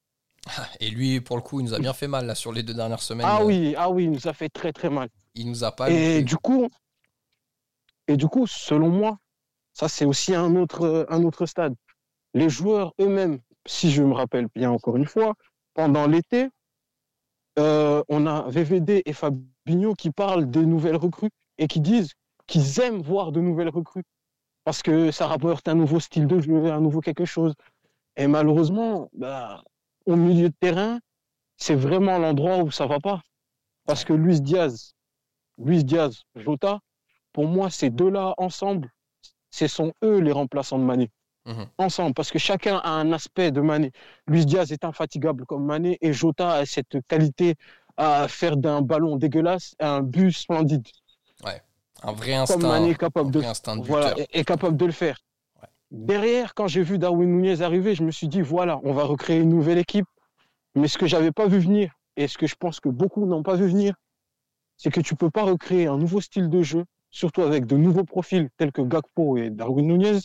Et lui, pour le coup, il nous a bien fait mal là sur les deux dernières semaines. Ah oui, ah oui, il nous a fait très très mal. Il nous a pas. Et du coup, et du coup, selon moi, ça c'est aussi un autre, un autre stade. Les joueurs eux-mêmes, si je me rappelle bien encore une fois, pendant l'été, euh, on a VVD et Fabinho qui parlent des nouvelles recrues et qui disent qu'ils aiment voir de nouvelles recrues parce que ça rapporte un nouveau style de jeu, un nouveau quelque chose. Et malheureusement, bah, au milieu de terrain, c'est vraiment l'endroit où ça va pas. Parce que Luis Diaz, Luis Diaz, Jota, pour moi, ces deux-là ensemble, ce sont eux les remplaçants de Mané. Mhm. Ensemble, parce que chacun a un aspect de Mané. Luis Diaz est infatigable comme Mané et Jota a cette qualité à faire d'un ballon dégueulasse un but splendide. Un vrai instinct. Comme Mané est capable un de, vrai instinct de voilà, est, est capable de le faire. Ouais. Derrière, quand j'ai vu Darwin Nunez arriver, je me suis dit, voilà, on va recréer une nouvelle équipe. Mais ce que j'avais pas vu venir, et ce que je pense que beaucoup n'ont pas vu venir, c'est que tu peux pas recréer un nouveau style de jeu, surtout avec de nouveaux profils tels que Gakpo et Darwin Nunez,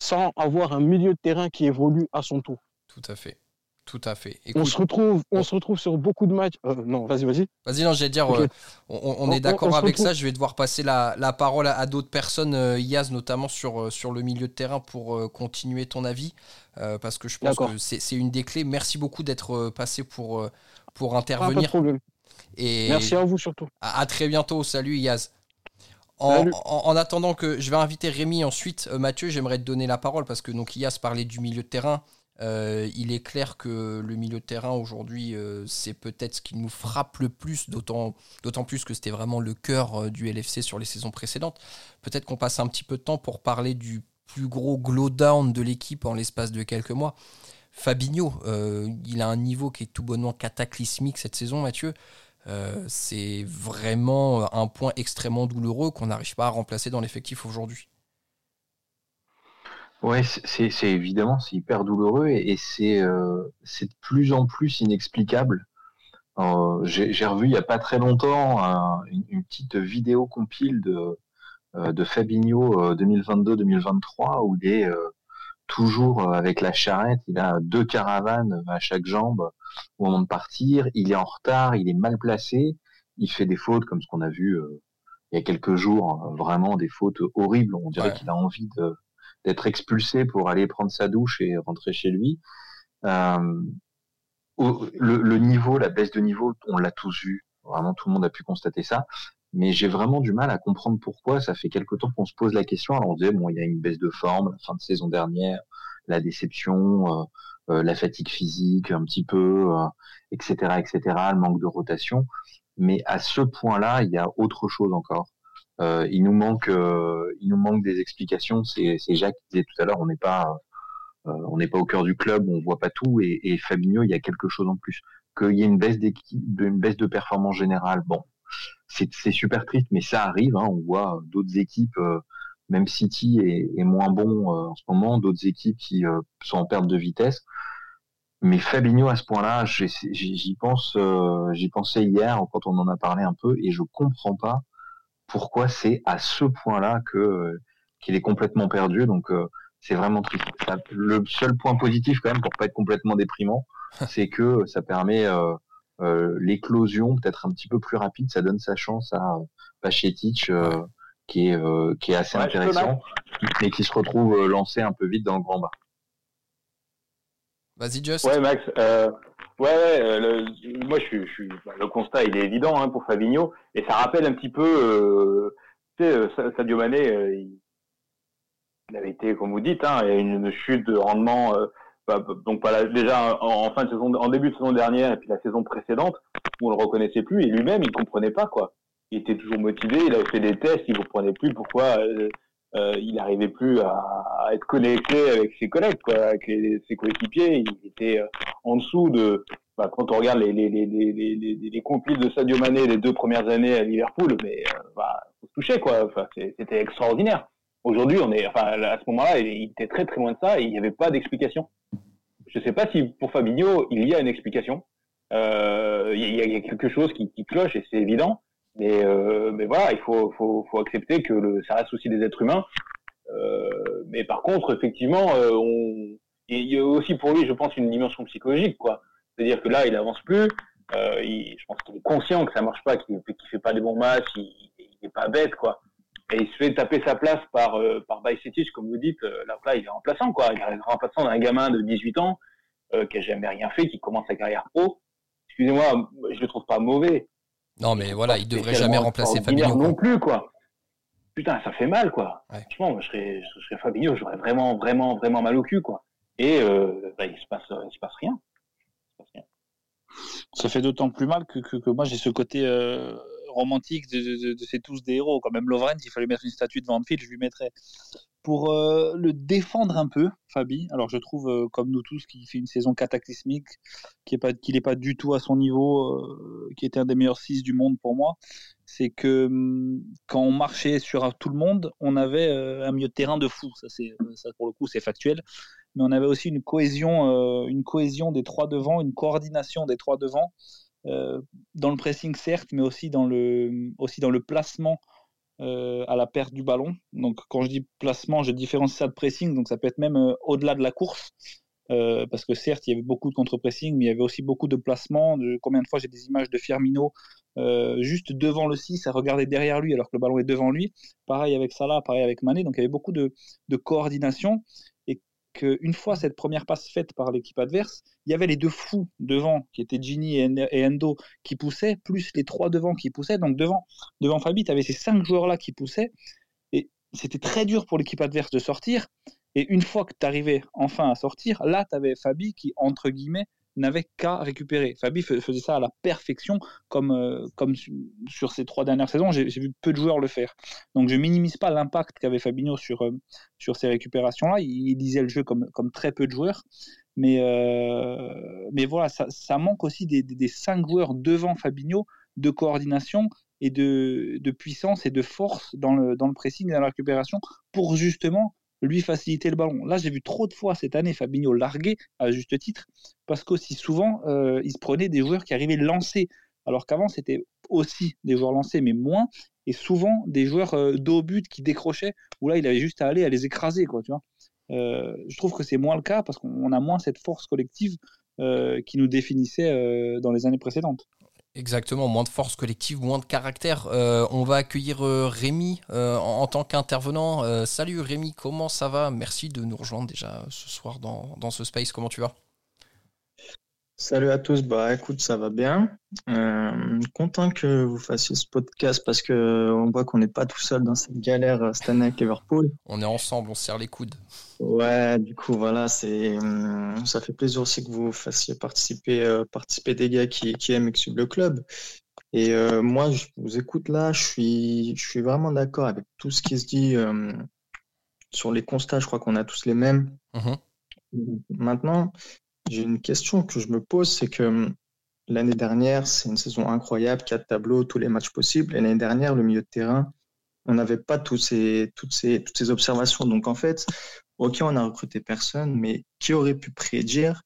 sans avoir un milieu de terrain qui évolue à son tour. Tout à fait. Tout à fait. On se retrouve, on se retrouve sur beaucoup de matchs. euh, non, vas-y, vas-y. Vas-y, non, j'allais dire, euh, on, est d'accord avec retrouve- ça. Je vais devoir passer la, la parole à, à d'autres personnes, euh, Yaz, notamment sur, sur le milieu de terrain, pour continuer ton avis, parce que je pense que c'est une des clés. Merci beaucoup d'être passé pour, pour Ah, pas de intervenir. problème. Et Merci à vous surtout. à, à très bientôt. Salut, Yaz. En, en- en attendant que je vais inviter Rémi ensuite, euh, Mathieu, j'aimerais te donner la parole parce que donc Yaz parlait du milieu de terrain. Euh, il est clair que le milieu de terrain aujourd'hui, euh, c'est peut-être ce qui nous frappe le plus, d'autant plus que c'était vraiment le cœur du LFC sur les saisons précédentes. Peut-être qu'on passe un petit peu de temps pour parler du plus gros glow down de l'équipe en l'espace de quelques mois. Fabinho, euh, il a un niveau qui est tout bonnement cataclysmique cette saison, Mathieu. Euh, c'est vraiment un point extrêmement douloureux qu'on n'arrive pas à remplacer dans l'effectif aujourd'hui. Ouais, c'est- évidemment, c'est hyper douloureux et, et c'est euh, de plus en plus inexplicable. J'ai revu il y a pas très longtemps un- une, petite vidéo compile de, euh, de Fabinho euh, 2022-2023 où il est toujours euh, avec la charrette, il a deux caravanes à chaque jambe au moment de partir, il est en retard, il est mal placé, il fait des fautes comme ce qu'on a vu euh, il y a quelques jours, euh, vraiment des fautes horribles, on dirait Ouais. qu'il a envie d'être expulsé pour aller prendre sa douche et rentrer chez lui. Euh, au- le, le niveau, la baisse de niveau, on l'a tous vu. Vraiment, tout le monde a pu constater ça. Mais j'ai vraiment du mal à comprendre pourquoi. Ça fait quelque temps qu'on se pose la question. Alors on disait bon, il y a une baisse de forme, la fin de saison dernière, la déception, euh, euh, la fatigue physique, un petit peu, euh, etc., etc., le manque de rotation. Mais à ce point-là, il y a autre chose encore. Euh, il nous manque, euh, il nous manque des explications. C'est, Jacques qui disait tout à l'heure, on n'est pas, euh, on n'est pas au cœur du club, on voit pas tout. Et, et Fabinho, il y a quelque chose en plus. Qu'il y ait une baisse d'équipe, une baisse de performance générale. Bon, c'est, super triste, mais ça arrive. Hein, on voit d'autres équipes, euh, même City est, est moins bon euh, en ce moment, d'autres équipes qui euh, sont en perte de vitesse. Mais Fabinho à ce point-là, j'y pense, j'y pensais hier quand on en a parlé un peu, et je comprends pas pourquoi c'est à ce point-là que qu'il est complètement perdu. Donc c'est vraiment triste. Le seul point positif quand même pour pas être complètement déprimant, c'est que ça permet l'éclosion peut-être un petit peu plus rapide. Ça donne sa chance à euh, Pachetic, euh, qui est euh, qui est assez Ouais, intéressant. et qui se retrouve lancé un peu vite dans le grand bas. Vas-y, Just. Ouais, Max. Euh, ouais, ouais le, moi, je suis, je suis, bah, le constat, il est évident hein, pour Fabinho. Et ça rappelle un petit peu, euh, tu sais, Sadio Mané, euh, il, il, avait été, comme vous dites, hein, il y a une chute de rendement, euh, donc déjà en, fin de saison, en début de saison dernière et puis la saison précédente, on le reconnaissait plus. Et lui-même, il comprenait pas, quoi. Il était toujours motivé, il avait fait des tests, il comprenait plus pourquoi euh, il n'arrivait plus à, être connecté avec ses collègues, quoi, avec les, ses coéquipiers. Il était euh, en dessous de. Bah, quand on regarde les, les, les, les, les compiles de Sadio Mané les deux premières années à Liverpool, mais euh, bah, faut se toucher, quoi. Enfin, c'était extraordinaire. Aujourd'hui, on est, enfin, à ce moment-là, il était très très loin de ça et il n'y avait pas d'explication. Je ne sais pas si pour Fabinho, il y a une explication. Euh, il, y a, il y a quelque chose qui, qui cloche et c'est évident. Mais, euh, mais voilà, il faut, faut, faut accepter que le, ça reste aussi des êtres humains. Euh, mais par contre, effectivement, euh, on, il y a aussi pour lui, je pense, une dimension psychologique, quoi. C'est-à-dire que là, il avance plus. Euh, il, je pense qu'il est conscient que ça marche pas, qu'il qu fait pas des bons matchs, il, il est pas bête, quoi. Et il se fait taper sa place par euh, par Bajcetic, comme vous dites. Euh, là, là, il est remplaçant, quoi. Il est remplaçant d'un gamin de 18 ans euh, qui a jamais rien fait, qui commence sa carrière pro. Excusez-moi, je le trouve pas mauvais. Non, mais voilà, il devrait jamais remplacer Fabinho. Non plus, quoi. Putain, ça fait mal, quoi. Ouais. Franchement, moi, je serais, je serais Fabinho, j'aurais vraiment, vraiment, vraiment mal au cul, quoi. Et euh, bah, il se passe, il se passe rien. Il se passe rien. Ça fait d'autant plus mal que, que, que moi j'ai ce côté euh, romantique de, de, c'est tous des héros. Quand même Lovren, s'il fallait mettre une statue de Van je lui mettrais. Pour euh, le défendre un peu, Fabi, alors je trouve, euh, comme nous tous, qu'il fait une saison cataclysmique, qu'il n'est pas, pas du tout à son niveau, euh, qui était un des meilleurs 6 du monde pour moi, c'est que hum, quand on marchait sur tout le monde, on avait un milieu de terrain de fou. Ça, ça pour le coup, c'est factuel. Mais on avait aussi une cohésion, une cohésion des trois devants, une coordination des trois devants, dans le pressing certes, mais aussi dans le, aussi dans le placement euh, à la perte du ballon. Donc quand je dis placement, je différencie ça de pressing, donc ça peut être même euh, au-delà de la course. Euh, parce que certes, il y avait beaucoup de contre-pressing, mais il y avait aussi beaucoup de placements. Combien de fois j'ai des images de Firmino euh, juste devant le 6 à regarder derrière lui alors que le ballon est devant lui. Pareil avec Salah, pareil avec Mané. Donc il y avait beaucoup de, de coordination. Qu'une fois cette première passe faite par l'équipe adverse, il y avait les deux fous devant, qui étaient Gini et Endo, qui poussaient, plus les trois devant qui poussaient. Donc devant, devant Fabi, tu avais ces cinq joueurs-là qui poussaient. Et c'était très dur pour l'équipe adverse de sortir. Et une fois que tu arrivais enfin à sortir, là, tu avais Fabi qui, entre guillemets, n'avait qu'à récupérer. Fabi faisait ça à la perfection, comme, euh, comme sur ces trois dernières saisons, j'ai vu peu de joueurs le faire. Donc je minimise pas l'impact qu'avait Fabinho sur, euh, sur ces récupérations-là. Il, il lisait le jeu comme, comme très peu de joueurs. Mais, euh, mais voilà, ça, manque aussi des, des, des, cinq joueurs devant Fabinho de coordination et de, de puissance et de force dans le, dans le pressing et dans la récupération pour justement lui faciliter le ballon. Là, j'ai vu trop de fois cette année Fabinho larguer à juste titre parce qu'aussi souvent, euh, il se prenait des joueurs qui arrivaient lancés. Alors qu'avant, c'était aussi des joueurs lancés, mais moins. Et souvent, des joueurs euh, dos but qui décrochaient, où là, il avait juste à aller à les écraser. Quoi, tu vois euh, je trouve que c'est moins le cas parce qu'on a moins cette force collective euh, qui nous définissait dans les années précédentes. Exactement, moins de force collective, moins de caractère. Euh, on va accueillir euh, Rémi euh, en, tant qu'intervenant. salut Rémi, comment ça va? Merci de nous rejoindre déjà ce soir dans, dans ce space. Comment tu vas? Salut à tous, bah écoute, ça va bien. Euh, content que vous fassiez ce podcast parce que on voit qu'on n'est pas tout seul dans cette galère euh, cette année avec Liverpool. On est ensemble, on serre les coudes. Ouais, du coup voilà, c'est ça fait plaisir aussi que vous fassiez participer euh, participer des gars qui, qui aiment et qui suivent le club. Et euh, moi, je vous écoute là, je suis je suis vraiment d'accord avec tout ce qui se dit euh, sur les constats. Je crois qu'on a tous les mêmes. Mmh. Maintenant, j'ai une question que je me pose, c'est que hum, l'année dernière, c'est une saison incroyable, quatre tableaux, tous les matchs possibles. Et l'année dernière, le milieu de terrain, on n'avait pas tous ces, toutes, ces, observations. Donc en fait, ok, on a recruté personne, mais qui aurait pu prédire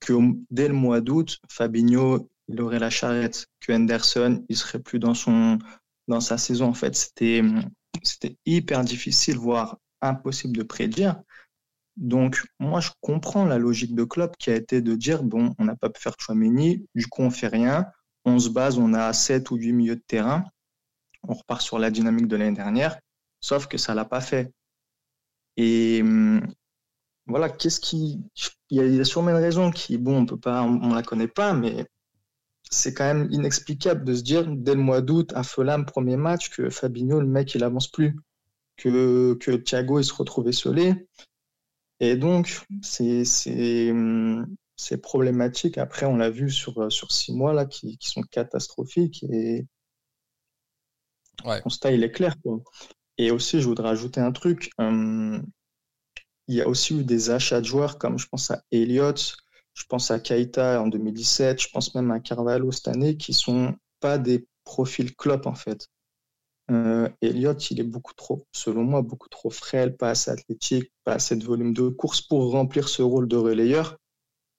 que dès le mois d'août, Fabinho, il aurait la charrette, que Henderson, il serait plus dans son dans sa saison? En fait, c'était hum, c'était hyper difficile, voire impossible de prédire. Donc, moi, je comprends la logique de Klopp qui a été de dire bon, on n'a pas pu faire Chouameni, du coup, on fait rien, on se base, on a 7 ou 8 milieux de terrain, on repart sur la dynamique de l'année dernière, sauf que ça l'a pas fait. Et hum, voilà, qu'est-ce qui. Il y, a, sûrement une raison qui, bon, on peut pas, on, la connaît pas, mais c'est quand même inexplicable de se dire dès le mois d'août à Fulham, premier match, que Fabinho, le mec, il avance plus, que, Thiago, il se retrouve isolé. Et donc, c'est hum, problématique. Après, on l'a vu sur, sur six mois là, qui, qui sont catastrophiques. Et le constat, il est clair. Et aussi, je voudrais ajouter un truc. Hum, il y a aussi eu des achats de joueurs comme je pense à Elliott, je pense à Kaita en 2017, je pense même à Carvalho cette année, qui sont pas des profils Klopp en fait. Euh, Elliott, il est beaucoup trop, selon moi, beaucoup trop frêle, pas assez athlétique, pas assez de volume de course pour remplir ce rôle de relayeur,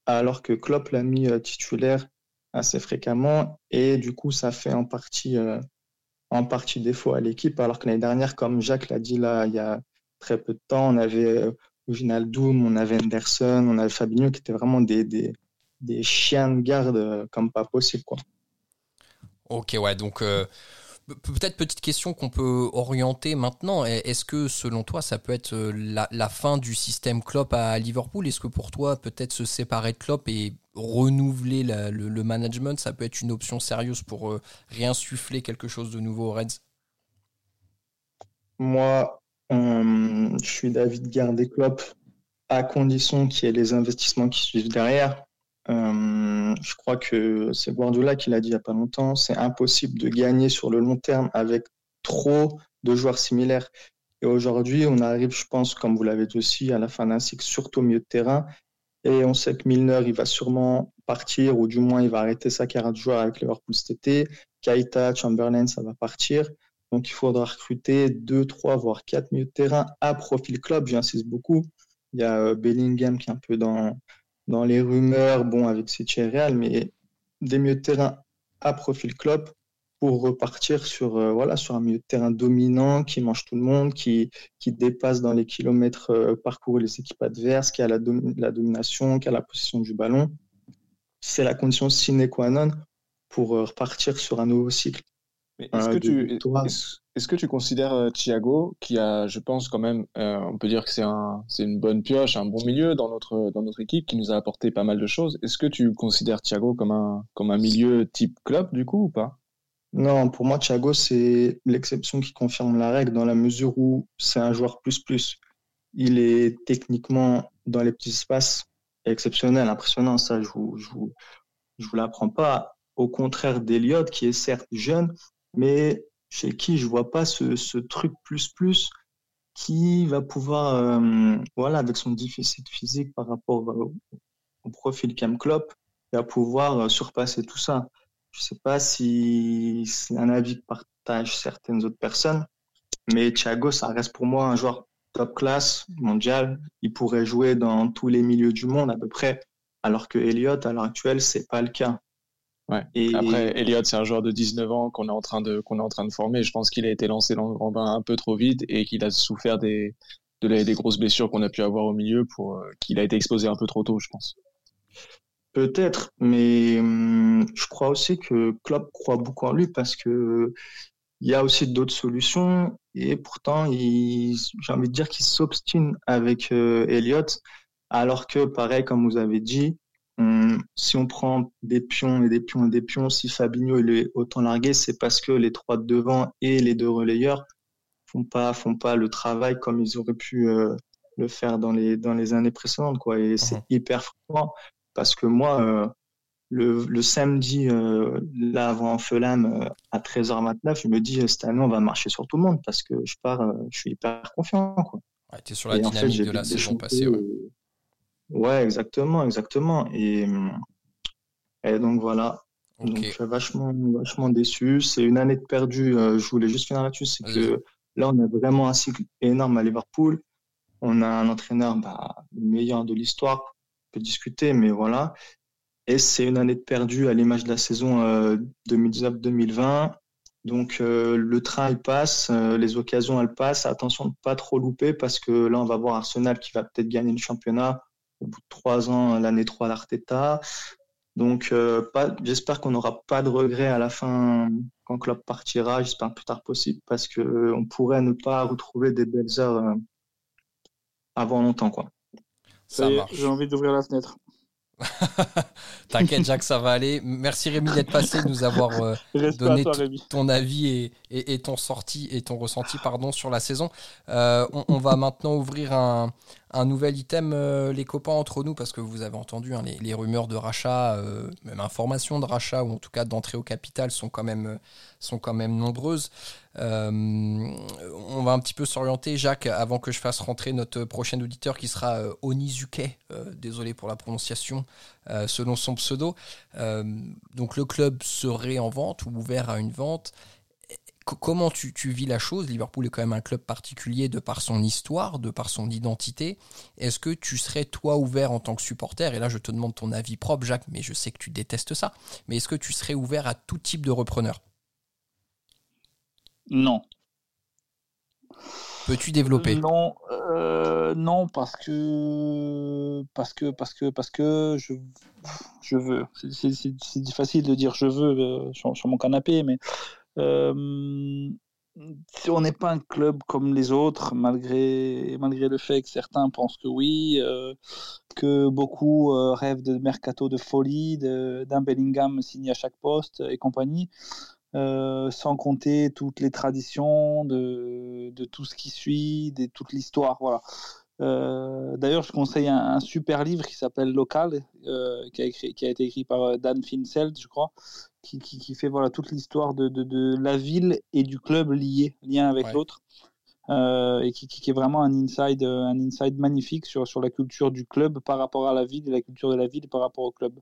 alors que Klopp l'a mis euh, titulaire assez fréquemment et du coup, ça fait en partie, euh, en partie défaut à l'équipe, alors que l'année dernière, comme Jacques l'a dit là, il y a très peu de temps, on avait Doom, on avait Anderson, on avait Fabinho qui étaient vraiment des, des, chiens de garde euh, comme pas possible. Quoi. Ok, ouais, donc euh, peut-être petite question qu'on peut orienter maintenant. Est-ce que selon toi, ça peut être euh, la, fin du système Klopp à Liverpool? Est-ce que pour toi, peut-être se séparer de Klopp et renouveler le, management, ça peut être une option sérieuse pour réinsuffler quelque chose de nouveau aux Reds? Moi, euh, je suis d'avis de garder Klopp à condition qu'il y ait les investissements qui suivent derrière. Euh, je crois que c'est Guardiola qui l'a dit il n'y a pas longtemps. C'est impossible de gagner sur le long terme avec trop de joueurs similaires. Et aujourd'hui, on arrive, je pense, comme vous l'avez dit aussi, à la fin d'un cycle, surtout au milieu de terrain. Et on sait que Milner, il va sûrement partir, ou du moins, il va arrêter sa carrière de joueur avec Liverpool cet été. Kaita, Chamberlain, ça va partir. Donc, il faudra recruter deux, trois, voire quatre milieux de terrain à profil club. J'insiste beaucoup. Il y a euh, Bellingham qui est un peu dans, dans les rumeurs, bon, avec City Real, mais des milieux de terrain à profil club pour repartir sur, euh, voilà, sur un milieu de terrain dominant qui mange tout le monde, qui, qui dépasse dans les kilomètres euh, parcourus les équipes adverses, qui a la, la domination, qui a la possession du ballon. C'est la condition sine qua non pour repartir sur un nouveau cycle. Est-ce que, tu, est-ce, que tu considères euh, Thiago, qui a, je pense quand même, euh, on peut dire que c'est, un, une bonne pioche, un bon milieu dans notre, dans notre équipe, qui nous a apporté pas mal de choses. Est-ce que tu considères Thiago comme un, comme un milieu type club, du coup, ou pas? Non, pour moi, Thiago, c'est l'exception qui confirme la règle, dans la mesure où c'est un joueur plus-plus. Il est techniquement, dans les petits espaces, exceptionnel, impressionnant, ça, je vous, je vous, je vous l'apprends pas. Au contraire d'Eliott, qui est certes jeune, mais chez qui je vois pas ce, truc plus plus qui va pouvoir, euh, voilà, avec son déficit physique par rapport au, profil Cam Klopp, va pouvoir euh, surpasser tout ça. Je sais pas si c'est un avis que partagent certaines autres personnes, mais Thiago, ça reste pour moi un joueur top classe mondial. Il pourrait jouer dans tous les milieux du monde à peu près, alors que Elliott, à l'heure actuelle, c'est pas le cas. Et... Après, Elliott, c'est un joueur de 19 ans qu'on est en train de qu'on est en train de former. Je pense qu'il a été lancé dans le grand bain un peu trop vite et qu'il a souffert des de des grosses blessures qu'on a pu avoir au milieu pour euh, qu'il a été exposé un peu trop tôt, je pense. Peut-être, mais hum, je crois aussi que Klopp croit beaucoup en lui parce que il y a aussi d'autres solutions et pourtant j'ai envie de dire qu'il s'obstine avec euh, Elliott alors que pareil comme vous avez dit si on prend des pions et des pions et des pions, si Fabinho est autant largué, c'est parce que les trois de devant et les deux relayeurs font pas font pas le travail comme ils auraient pu euh, le faire dans les dans les années précédentes quoi. Et c'est hyper frustrant parce que moi euh, le, le, samedi euh, là avant Fulham à 13h29, je me dis cette année on va marcher sur tout le monde parce que je pars je suis hyper confiant quoi. Ouais, es sur la dynamique de la saison passée. Ouais. Ouais, exactement, exactement. Et, et donc voilà. Donc vachement, vachement déçu. C'est une année de perdu. Euh, je voulais juste finir là-dessus. C'est que là, on a vraiment un cycle énorme à Liverpool. On a un entraîneur, bah, le meilleur de l'histoire. On peut discuter, mais voilà. Et c'est une année de perdu à l'image de la saison 2019-2020. Euh, donc euh, le train il passe, les occasions elles passent. Attention de pas trop louper parce que là on va voir Arsenal qui va peut-être gagner le championnat au bout de trois ans, l'année 3 d'Arteta. Donc, euh, j'espère qu'on n'aura pas de regrets à la fin quand Klopp partira. J'espère le plus tard possible parce qu'on pourrait ne pas retrouver des belles heures euh, avant longtemps, quoi. Ça, marche. J'ai envie d'ouvrir la fenêtre. T'inquiète, Jacques, ça va aller. Merci Rémi d'être passé, de nous avoir euh, donné ton avis et, ton sorti et ton ressenti pardon sur la saison. Euh, on, va maintenant ouvrir un, nouvel item, euh, les copains entre nous, parce que vous avez entendu hein, les, rumeurs de rachat, même informations de rachat ou en tout cas d'entrée au capital sont quand même même nombreuses. on va un petit peu s'orienter, Jacques, avant que je fasse rentrer notre prochain auditeur qui sera Onizuke. désolé pour la prononciation. Euh, selon son pseudo. Euh, donc le club serait en vente ou ouvert à une vente. Comment tu, vis la chose? Liverpool est quand même un club particulier de par son histoire, de par son identité. Est-ce que tu serais toi ouvert en tant que supporter? Et là, je te demande ton avis propre, Jacques, mais je sais que tu détestes ça. Mais est-ce que tu serais ouvert à tout type de repreneur? Non. Peux-tu développer? Non, euh, non parce que parce que parce que parce que je je veux. C'est facile de dire je veux euh, sur, mon canapé, mais si on n'est pas un club comme les autres, malgré malgré le fait que certains pensent que oui, que beaucoup rêvent de mercato de folie, d'un Bellingham signé à chaque poste et compagnie. Sans compter toutes les traditions de, de, tout ce qui suit, de toute l'histoire. Voilà. Euh, d'ailleurs, je conseille un, super livre qui s'appelle Local, euh, qui, a écrit, qui, a été écrit par Dan Finseld, je crois, qui, qui, qui fait voilà, toute l'histoire de, de, de, la ville et du club liés, lien avec l'autre. et qui, est vraiment un inside, un inside magnifique sur, sur la culture du club par rapport à la ville et la culture de la ville par rapport au club.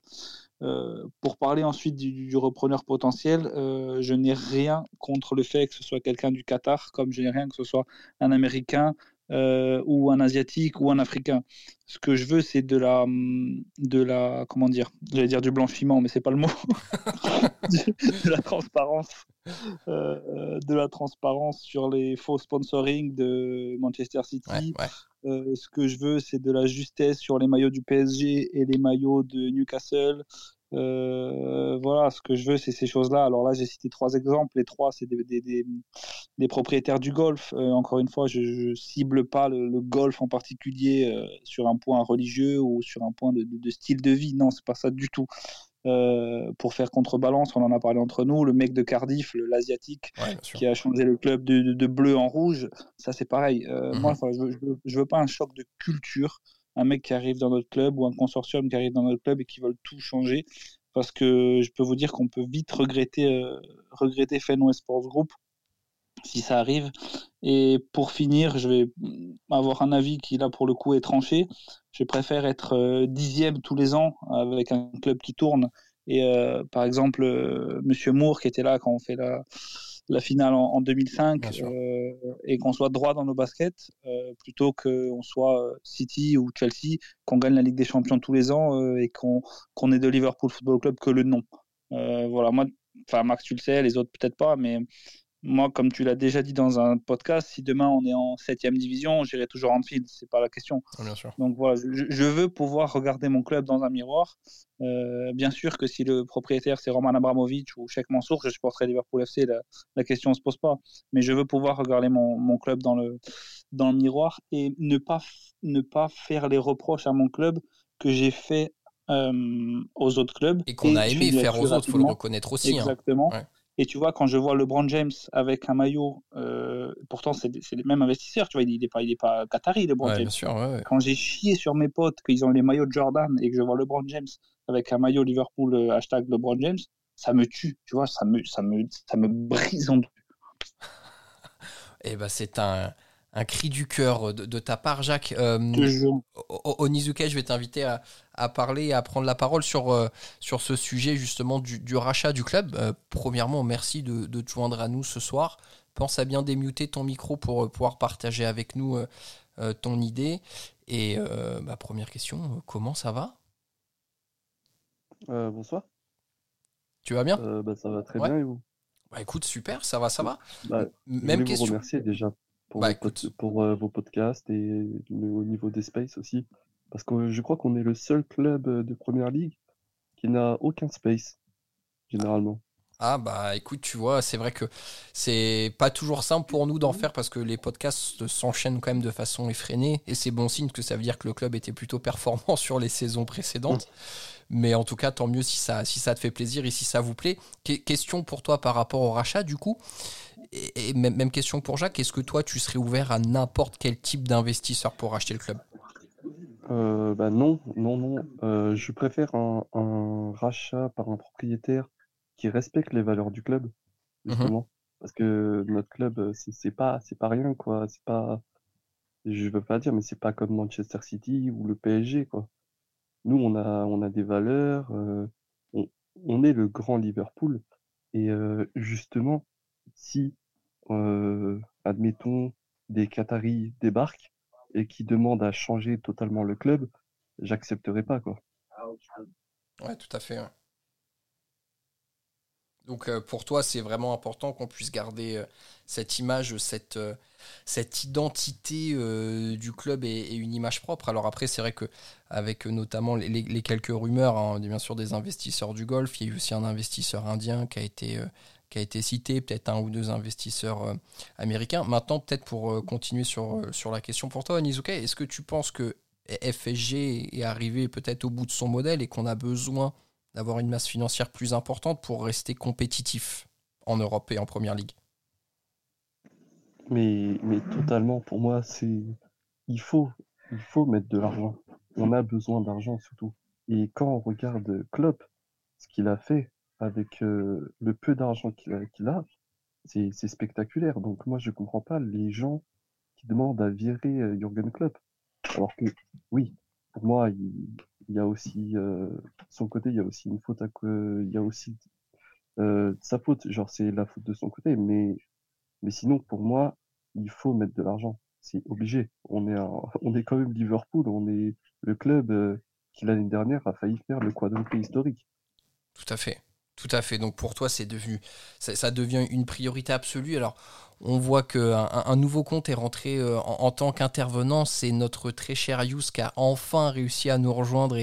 Euh, pour parler ensuite du, repreneur potentiel, euh, je n'ai rien contre le fait que ce soit quelqu'un du Qatar, comme je n'ai rien que ce soit un Américain euh, ou un Asiatique ou un Africain. Ce que je veux, c'est de la, de la, comment dire, j'allais dire du blanchiment, mais c'est pas le mot, de, la transparence, de la transparence sur les faux sponsoring de Manchester City. ce que je veux, c'est de la justesse sur les maillots du PSG et les maillots de Newcastle. Euh, voilà, ce que je veux, c'est ces choses-là. Alors là, j'ai cité trois exemples. Les trois, c'est des, des, des, propriétaires du golf. Euh, encore une fois, je, cible pas le, golf en particulier euh, sur un point religieux ou sur un point de, de, style de vie. Non, c'est pas ça du tout. pour faire contrebalance, on en a parlé entre nous, le mec de Cardiff, l'asiatique, qui a changé le club de, de, bleu en rouge, ça c'est pareil. Mhm. Moi, je, je, je veux pas un choc de culture un mec qui arrive dans notre club ou un consortium qui arrive dans notre club et qui veulent tout changer. Parce que je peux vous dire qu'on peut vite regretter, euh, regretter Fenway Sports Group si ça arrive. Et pour finir, je vais avoir un avis qui là pour le coup est tranché. Je préfère être euh, dixième tous les ans avec un club qui tourne. Et euh, par exemple, Monsieur Moore qui était là quand on fait la, la finale en, 2005 euh, et qu'on soit droit dans nos baskets euh, plutôt qu'on soit euh, City ou Chelsea, qu'on gagne la Ligue des Champions tous les ans et qu'on qu'on est de Liverpool Football Club que le nom. voilà, moi, enfin Max, tu le sais, les autres peut-être pas, mais moi, comme tu l'as déjà dit dans un podcast, si demain on est en 7 division, j'irai toujours en field, c'est pas la question. bien sûr. Donc voilà, je, veux pouvoir regarder mon club dans un miroir. Euh, bien sûr que si le propriétaire c'est Roman Abramovich ou Sheikh Mansour, je supporterai Liverpool FC, la, la question ne se pose pas. Mais je veux pouvoir regarder mon, mon, club dans le, dans le miroir et ne pas, ne pas faire les reproches à mon club que j'ai fait euh, aux autres clubs. Et qu'on a aimé faire aux autres, il faut le reconnaître aussi. Hein. Exactement. Et tu vois, quand je vois LeBron James avec un maillot, euh, pourtant c'est les mêmes investisseurs, tu vois, il n'est pas, il est pas Qatari, LeBron James. Bien sûr, Quand j'ai chié sur mes potes qu'ils ont les maillots de Jordan et que je vois LeBron James avec un maillot Liverpool euh, hashtag LeBron James, ça me tue, tu vois, ça me, ça me, ça me brise en deux. eh ben c'est un, un cri du cœur de, ta part, Jacques. Euh, Onizuka, je vais t'inviter à, parler et à prendre la parole sur, euh, sur ce sujet justement du, rachat du club. Euh, premièrement, merci de, te joindre à nous ce soir. Pense à bien démuter ton micro pour pouvoir partager avec nous ton idée. Et ma première question, comment ça va? Bonsoir. Tu vas bien? Bah, Ça va très bien et vous? Bah, écoute, super, ça va, ça va. Bah, Même question. Vous remercier déjà pour, bah, vos, pour euh, vos podcasts et au niveau des spaces aussi. Parce que je crois qu'on est le seul club euh, de première ligue qui n'a aucun space, généralement. Ah bah écoute, tu vois, c'est vrai que c'est pas toujours simple pour nous d'en faire parce que les podcasts s'enchaînent quand même de façon effrénée et c'est bon signe que ça veut dire que le club était plutôt performant sur les saisons précédentes. Mais en tout cas, tant mieux si ça, si ça te fait plaisir et si ça vous plaît. question pour toi par rapport au rachat du coup et, même, question pour Jacques, est-ce que toi tu serais ouvert à n'importe quel type d'investisseur pour racheter le club? Euh, bah non, non, non. Euh, je préfère un rachat par un propriétaire qui respecte les valeurs du club, mmh justement. Parce que notre club, euh, c'est pas, c'est pas rien, quoi. C'est pas, je veux pas dire, mais c'est pas comme Manchester City ou le PSG, quoi. Nous, on a, on a des valeurs, euh, on, est le grand Liverpool. Et justement, si, admettons, des Qataris débarquent et qui demandent à changer totalement le club, j'accepterai pas, quoi. Ouais, tout à fait. Donc euh, pour toi, c'est vraiment important qu'on puisse garder euh, cette image, cette, euh, cette identité du club et, une image propre. Alors après, c'est vrai que avec notamment les, quelques rumeurs, hein, bien sûr des investisseurs du golf, il y a eu aussi un investisseur indien qui a été qui a été cité, peut-être un ou deux investisseurs américains. Maintenant, peut-être pour continuer sur, sur la question pour toi, Nizuka, est-ce que tu penses que FSG est arrivé peut-être au bout de son modèle et qu'on a besoin d'avoir une masse financière plus importante pour rester compétitif en Europe et en Première Ligue? Mais, mais totalement, pour moi, c'est il faut, il faut mettre de l'argent. On a besoin d'argent surtout. Et quand on regarde Klopp, ce qu'il a fait avec euh, le peu d'argent qu'il a, c'est spectaculaire. Donc moi, je comprends pas les gens qui demandent à virer euh, Jürgen Klopp. Alors que, oui, pour moi, il, y a aussi euh, son côté, il y a aussi une faute il y a aussi euh, sa faute, genre c'est la faute de son côté, mais mais sinon pour moi, il faut mettre de l'argent, c'est obligé. On est on est quand même Liverpool, on est le club euh, qui l'année dernière a failli faire le quadruple historique. Tout à fait. Tout à fait. Donc pour toi, c'est devenu, ça, devient une priorité absolue. Alors, on voit qu'un un nouveau compte est rentré euh, en, tant qu'intervenant. C'est notre très cher Yous qui a enfin réussi à nous rejoindre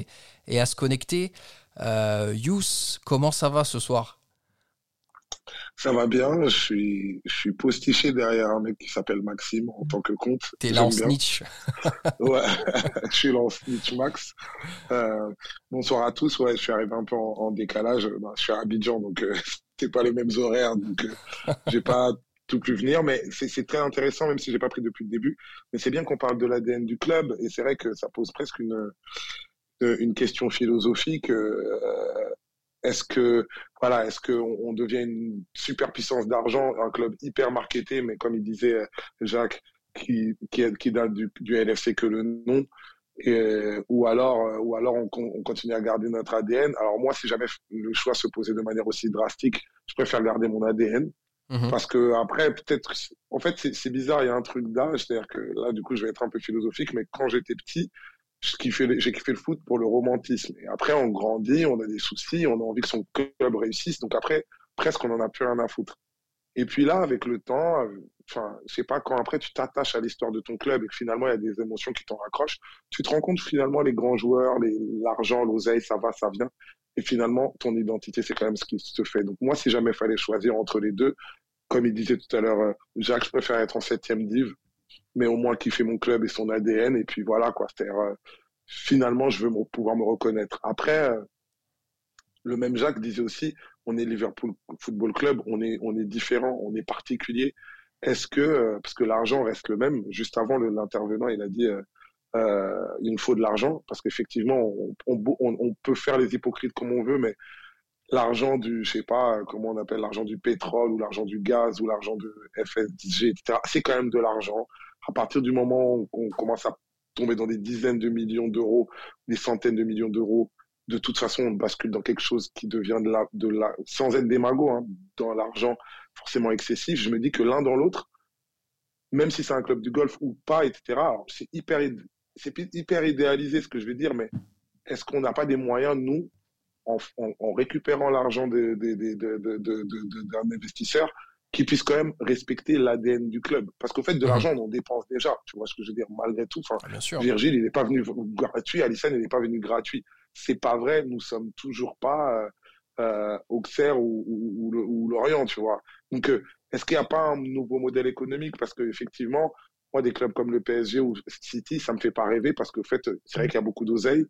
et, à se connecter. Euh, Yous, comment ça va ce soir? Ça va bien, je suis, je suis postiché derrière un mec qui s'appelle Maxime en tant que compte. T'es là en snitch. ouais, je suis là en snitch max. Euh, bonsoir à tous, ouais, je suis arrivé un peu en, décalage. Bah, je suis à Abidjan, donc euh, c'est pas les mêmes horaires, donc euh, j'ai pas tout pu venir, mais c'est très intéressant, même si j'ai pas pris depuis le début. Mais c'est bien qu'on parle de l'ADN du club, et c'est vrai que ça pose presque une, une question philosophique. Euh, est-ce que voilà, est-ce qu'on on devient une super puissance d'argent, un club hyper marketé, mais comme il disait euh, Jacques, qui qui, qui date du, du LFC que le nom, et, ou alors euh, ou alors on, on, continue à garder notre ADN. Alors moi, si jamais le choix se posait de manière aussi drastique, je préfère garder mon ADN. Mhm. Parce que après, peut-être, en fait, c'est bizarre. Il y a un truc d'âge, c'est-à-dire que là, du coup, je vais être un peu philosophique, mais quand j'étais petit, j'ai kiffé le foot pour le romantisme. Et après, on grandit, on a des soucis, on a envie que son club réussisse. Donc après, presque, on en a plus rien à foutre. Et puis là, avec le temps, euh, enfin, je sais pas, quand après tu t'attaches à l'histoire de ton club et que finalement il y a des émotions qui t'en raccrochent, tu te rends compte finalement les grands joueurs, l'argent, l'oseille, ça va, ça vient. Et finalement, ton identité, c'est quand même ce qui se fait. Donc moi, si jamais fallait choisir entre les deux, comme il disait tout à l'heure, euh, Jacques, je préfère être en septième div mais au moins kiffer mon club et son ADN. Et puis voilà, quoi. cest euh, finalement, je veux pouvoir me reconnaître. Après, euh, le même Jacques disait aussi, on est Liverpool Football Club, on est, on est différent, on est particulier. Est-ce que, euh, parce que l'argent reste le même, juste avant l'intervenant, il a dit, il nous faut de l'argent, parce qu'effectivement, on, peut faire les hypocrites comme on veut, mais l'argent du, je sais pas, comment on appelle l'argent du pétrole ou l'argent du gaz ou l'argent de FSG, etc. C'est quand même de l'argent. À partir du moment où on commence à tomber dans des dizaines de millions d'euros, des centaines de millions d'euros, de toute façon, on bascule dans quelque chose qui devient de la, de la, sans être démago, hein, dans l'argent forcément excessif. Je me dis que l'un dans l'autre, même si c'est un club de golf ou pas, etc. C'est hyper, c'est hyper idéalisé ce que je vais dire, mais est-ce qu'on n'a pas des moyens, nous, en, récupérant l'argent d'un investisseur qui puisse quand même respecter l'ADN du club. Parce qu'au fait, de mhm. l'argent, on en dépense déjà. Tu vois ce que je veux dire Malgré tout. Enfin, ah, Bien sûr. Virgile, il n'est pas venu gratuit. Alison, il n'est pas venu gratuit. C'est pas vrai. Nous sommes toujours pas euh, Auxerre ou, ou, Lorient, tu vois. Donc, euh, est-ce qu'il n'y a pas un nouveau modèle économique? Parce qu'effectivement, moi, des clubs comme le PSG ou City, ça me fait pas rêver parce en fait, c'est vrai qu'il y a beaucoup d'oseille,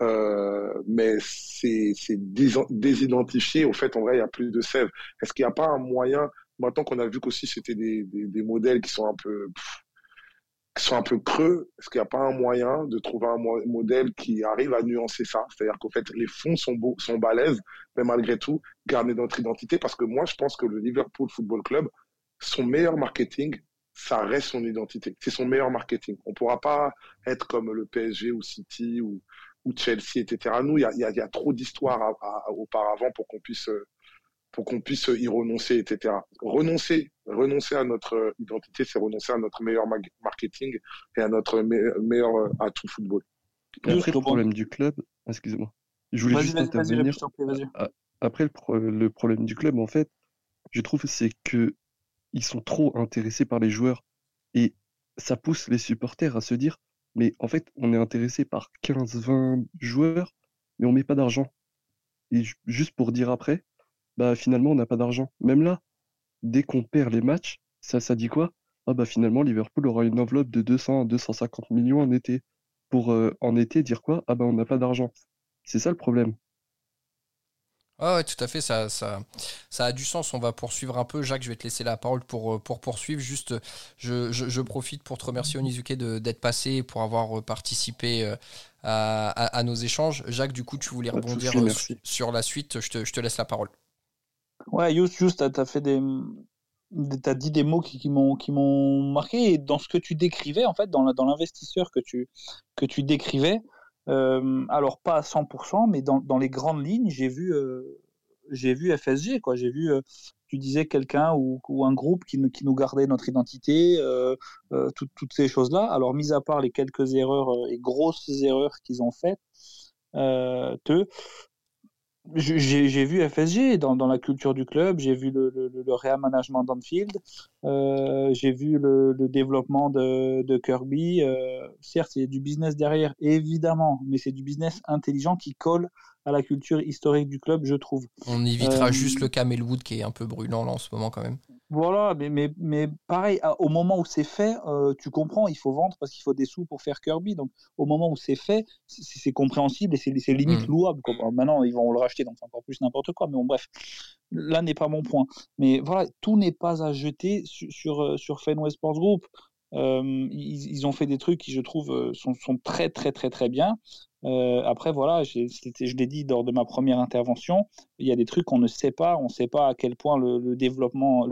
euh, mais c'est désidentifié. Au fait, en vrai, il n'y a plus de sève. Est-ce qu'il n'y a pas un moyen, maintenant qu'on a vu qu'aussi c'était des, des, modèles qui sont un peu qui sont un peu creux, est-ce qu'il n'y a pas un moyen de trouver un modèle qui arrive à nuancer ça? C'est-à-dire qu'en fait, les fonds sont, beaux, sont balèzes, mais malgré tout, garder notre identité, parce que moi, je pense que le Liverpool Football Club, son meilleur marketing, ça reste son identité. C'est son meilleur marketing. On ne pourra pas être comme le PSG ou City ou, Chelsea, etc. Nous, il y a, y a, trop d'histoires auparavant pour qu'on puisse pour qu'on puisse y renoncer, etc. Renoncer, renoncer à notre identité, c'est renoncer à notre meilleur marketing et à notre meilleur euh, atout football. après, le problème du club, excusez-moi, je voulais juste intervenir. Après, le, le, problème du club, en fait, je trouve, c'est que ils sont trop intéressés par les joueurs et ça pousse les supporters à se dire, mais en fait, on est intéressé par 15-20 joueurs, mais on met pas d'argent. Et juste pour dire après, bah finalement on n'a pas d'argent. Même là, dès qu'on perd les matchs, ça, ça dit quoi? Ah bah finalement Liverpool aura une enveloppe de 200 à 250 millions en été. Pour euh, en été dire quoi? Ah bah on n'a pas d'argent. C'est ça le problème. Ah ouais, tout à fait, ça, ça, ça a du sens. On va poursuivre un peu. Jacques, je vais te laisser la parole pour, euh, pour poursuivre. Juste, je, je, profite pour te remercier, Onizuke, d'être passé, pour avoir participé euh, à, à, nos échanges. Jacques, du coup, tu voulais rebondir sur la suite. Je te, je te laisse la parole. Ouais, juste, juste, t'as as fait des, t'as dit des mots qui, qui m'ont marqué et dans ce que tu décrivais en fait, dans l'investisseur que tu que tu décrivais, euh, alors pas à 100%, mais dans, les grandes lignes, j'ai vu euh, j'ai vu FSG quoi, j'ai vu euh, tu disais quelqu'un ou, un groupe qui, nous gardait notre identité, toutes ces choses-là. Alors, mis à part les quelques erreurs et grosses erreurs qu'ils ont faites, euh, te, j'ai vu FSG dans, dans, la culture du club, j'ai vu le, le, le réaménagement d'Anfield, euh, j'ai vu le, le, développement de, de Kirby. Euh, certes, il y a du business derrière, évidemment, mais c'est du business intelligent qui colle à la culture historique du club, je trouve. On évitera euh, juste le Camelwood qui est un peu brûlant là en ce moment quand même. Voilà, mais, mais, mais pareil, au moment où c'est fait, euh, tu comprends, il faut vendre parce qu'il faut des sous pour faire Kirby. Donc au moment où c'est fait, c'est compréhensible et c'est limite mmh. louable. Maintenant, ils vont le racheter, donc c'est encore plus n'importe quoi. Mais bon, bref, là n'est pas mon point. Mais voilà, tout n'est pas à jeter sur, sur, euh, sur Fenway Sports Group. Euh, ils, ils, ont fait des trucs qui, je trouve, sont, sont très, très, très, très bien. Euh, après, voilà, je l'ai dit lors de ma première intervention, il y a des trucs qu'on ne sait pas. On ne sait pas à quel point le,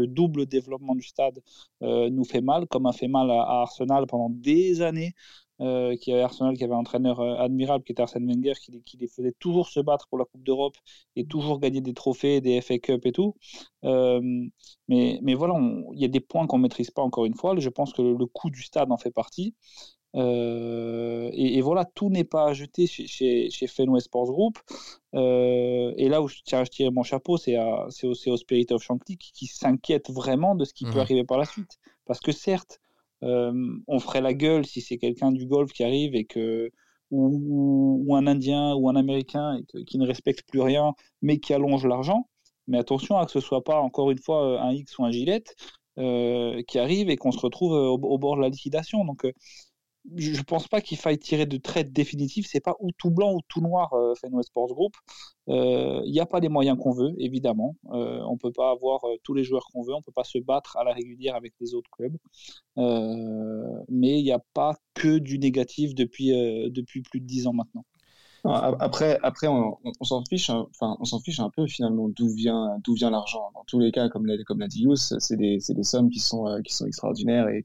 double développement du stade euh, nous fait mal, comme a fait mal à, Arsenal pendant des années. Euh, qui avait Arsenal qui avait un entraîneur euh, admirable qui était Arsène Wenger qui, les faisait toujours se battre pour la Coupe d'Europe et toujours gagner des trophées, des FA Cup et tout. mais, voilà, il y a des points qu'on maîtrise pas encore une fois. Je pense que le coût du stade en fait partie. Euh, et, voilà, tout n'est pas à jeter chez, chez, chez Fenway Sports Group. Euh, et là où je tiens à tirer mon chapeau, c'est au, au, Spirit of Shankly qui, s'inquiète vraiment de ce qui peut mmh. arriver par la suite. Parce que certes, euh, on ferait la gueule si c'est quelqu'un du golf qui arrive et que ou, ou, un Indien ou un Américain qui ne respecte plus rien, mais qui allonge l'argent. Mais attention à que ce soit pas encore une fois un X ou un Gillette qui arrive et qu'on se retrouve au, au, bord de la liquidation. Donc je pense pas qu'il faille tirer de traite définitive. C'est pas ou tout blanc ou tout noir euh, Fenway Sports Group. Il euh, n'y a pas les moyens qu'on veut, évidemment. Euh, on peut pas avoir euh, tous les joueurs qu'on veut. On peut pas se battre à la régulière avec les autres clubs. Mais il n'y a pas que du négatif depuis depuis plus de dix ans maintenant. Après, après, on, s'en fiche, hein. enfin, on s'en fiche un peu finalement d'où vient, d'où vient l'argent. Dans tous les cas, comme l'a, comme l'a dit Yous, c'est des, des sommes qui sont, qui sont extraordinaires et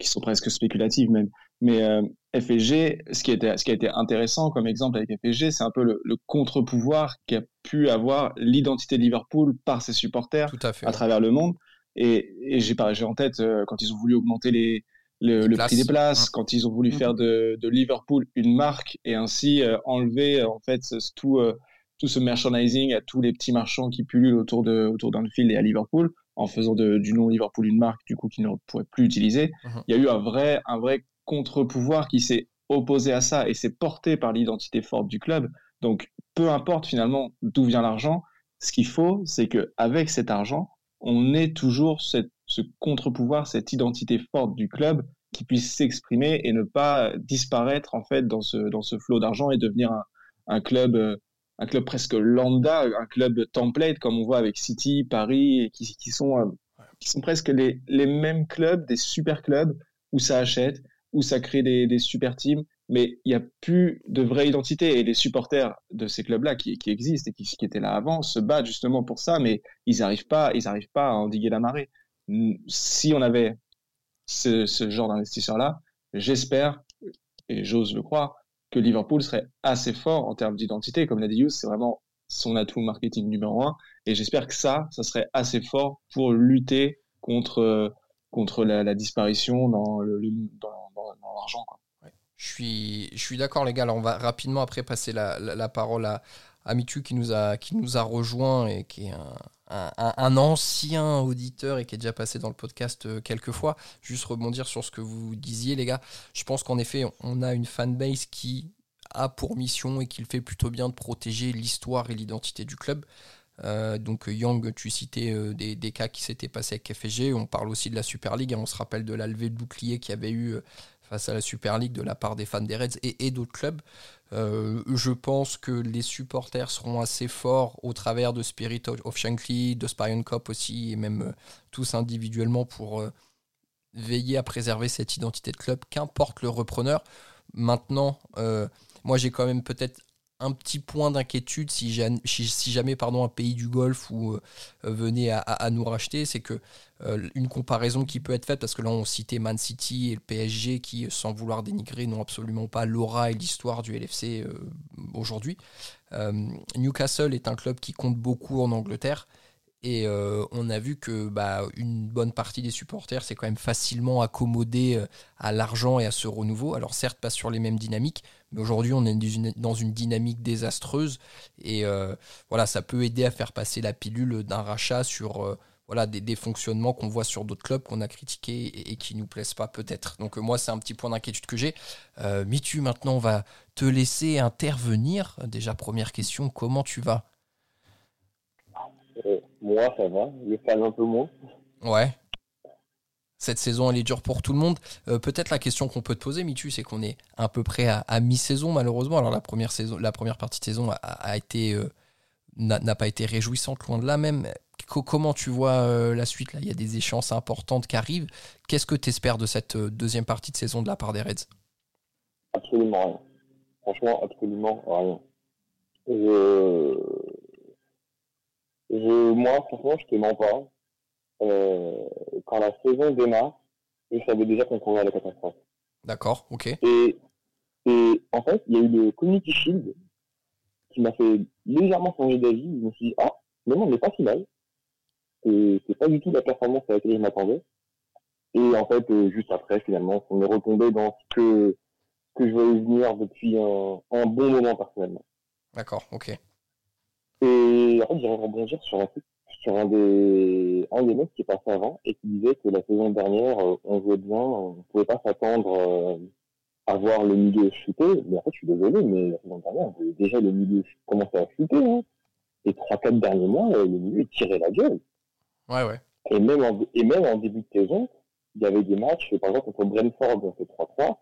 qui sont presque spéculatives même. Mais euh, FSG, ce qui, était, ce qui a été intéressant comme exemple avec FSG, c'est un peu le, le contre-pouvoir qu'a pu avoir l'identité de Liverpool par ses supporters à, travers le monde. Et, et j'ai en tête euh, quand ils ont voulu augmenter les, le, le prix des places, hein. quand ils ont voulu faire de, de, Liverpool une marque et ainsi euh, enlever en fait tout, euh, tout ce merchandising à tous les petits marchands qui pullulent autour de autour d'Anfield et à Liverpool en faisant de, du nom Liverpool une marque du coup qu'ils ne pourraient plus utiliser. Uh-huh. Il y a eu un vrai un vrai contre-pouvoir qui s'est opposé à ça et s'est porté par l'identité forte du club. Donc, peu importe finalement d'où vient l'argent, ce qu'il faut, c'est que avec cet argent, on ait toujours ce contre-pouvoir, cette identité forte du club qui puisse s'exprimer et ne pas disparaître en fait dans ce dans ce flot d'argent et devenir un, un club euh, un club presque lambda, un club template comme on voit avec City, Paris, qui, qui sont euh, qui sont presque les, les mêmes clubs, des super clubs où ça achète, où ça crée des, des super teams, mais il n'y a plus de vraie identité. Et les supporters de ces clubs-là qui, qui, existent et qui, qui, étaient là avant se battent justement pour ça, mais ils n'arrivent pas, ils arrivent pas à endiguer la marée. Si on avait ce, ce genre d'investisseurs-là, j'espère, et j'ose le croire, que Liverpool serait assez fort en termes d'identité. Comme l'a dit Hughes, c'est vraiment son atout marketing numéro un. Et j'espère que ça, ça serait assez fort pour lutter contre, contre la, disparition dans l'argent. Je suis, je suis d'accord, les gars. On va rapidement après passer la, la, la parole à, à Mitu qui nous a, qui nous a rejoint et qui est un, un, un, ancien auditeur et qui est déjà passé dans le podcast euh, quelques fois. Juste rebondir sur ce que vous disiez, les gars. Je pense qu'en effet, on a une fanbase qui a pour mission et qui le fait plutôt bien de protéger l'histoire et l'identité du club. Euh, donc Yang, tu citais euh, des, cas qui s'étaient passés avec FSG. On parle aussi de la Super League. Hein. On se rappelle de la levée de bouclier qu'il y avait eu euh, face à la Super League de la part des fans des Reds et, d'autres clubs. Je pense que les supporters seront assez forts au travers de Spirit of Shankly, de Spion Cop aussi, et même tous individuellement pour veiller à préserver cette identité de club, qu'importe le repreneur. Maintenant, moi j'ai quand même peut-être un petit point d'inquiétude si, jamais pardon, un pays du Golfe ou, euh, venait à, nous racheter, c'est que euh, une comparaison qui peut être faite, parce que là on citait Man City et le PSG qui, sans vouloir dénigrer, n'ont absolument pas l'aura et l'histoire du LFC euh, aujourd'hui. Newcastle est un club qui compte beaucoup en Angleterre. Et on a vu que bah, une bonne partie des supporters s'est quand même facilement accommodé à l'argent et à ce renouveau. Alors certes pas sur les mêmes dynamiques, mais aujourd'hui on est dans une dynamique désastreuse et euh, voilà ça peut aider à faire passer la pilule d'un rachat sur euh, voilà des, des fonctionnements qu'on voit sur d'autres clubs qu'on a critiqués et, et, qui nous plaisent pas peut-être. Donc moi c'est un petit point d'inquiétude que j'ai. Euh, Mitu maintenant on va te laisser intervenir. Déjà première question, comment tu vas? Euh, moi, ça va. Le fan un peu moins. Ouais. Cette saison, elle est dure pour tout le monde. Euh, Peut-être la question qu'on peut te poser, Mitu, c'est qu'on est à peu près à, mi-saison, malheureusement. Alors, la première, saison, la première partie de saison a, été, euh, n'a pas été réjouissante, loin de là même. Comment tu vois euh, la suite là? Il y a des échéances importantes qui arrivent. Qu'est-ce que tu espères de cette deuxième partie de saison de la part des Reds? Absolument rien. Franchement, absolument rien. Moi, franchement, je te mens pas. Euh, quand la saison démarre, je savais déjà qu'on courait à la catastrophe. D'accord, ok. Et, et en fait, il y a eu le Community Shield qui m'a fait légèrement changer d'avis. Je me suis dit, ah, mais non, mais pas si mal. C'est pas du tout la performance à laquelle je m'attendais. Et en fait, euh, juste après, finalement, on est retombé dans ce que, que je voyais venir depuis un, un bon moment personnellement. D'accord, ok. Et en fait, j'aimerais rebondir sur un truc, sur un des, un des mecs qui est passé avant et qui disait que la saison dernière, euh, on jouait bien, on pouvait pas s'attendre euh, à voir le milieu chuter. Mais en fait, je suis désolé, mais la saison dernière, déjà le milieu commençait à chuter. Hein. Les trois, quatre derniers mois, euh, le milieu tirait la gueule. Ouais, ouais. Et même en, et même en début de saison, il y avait des matchs, par exemple, contre Brentford, on fait 3-3.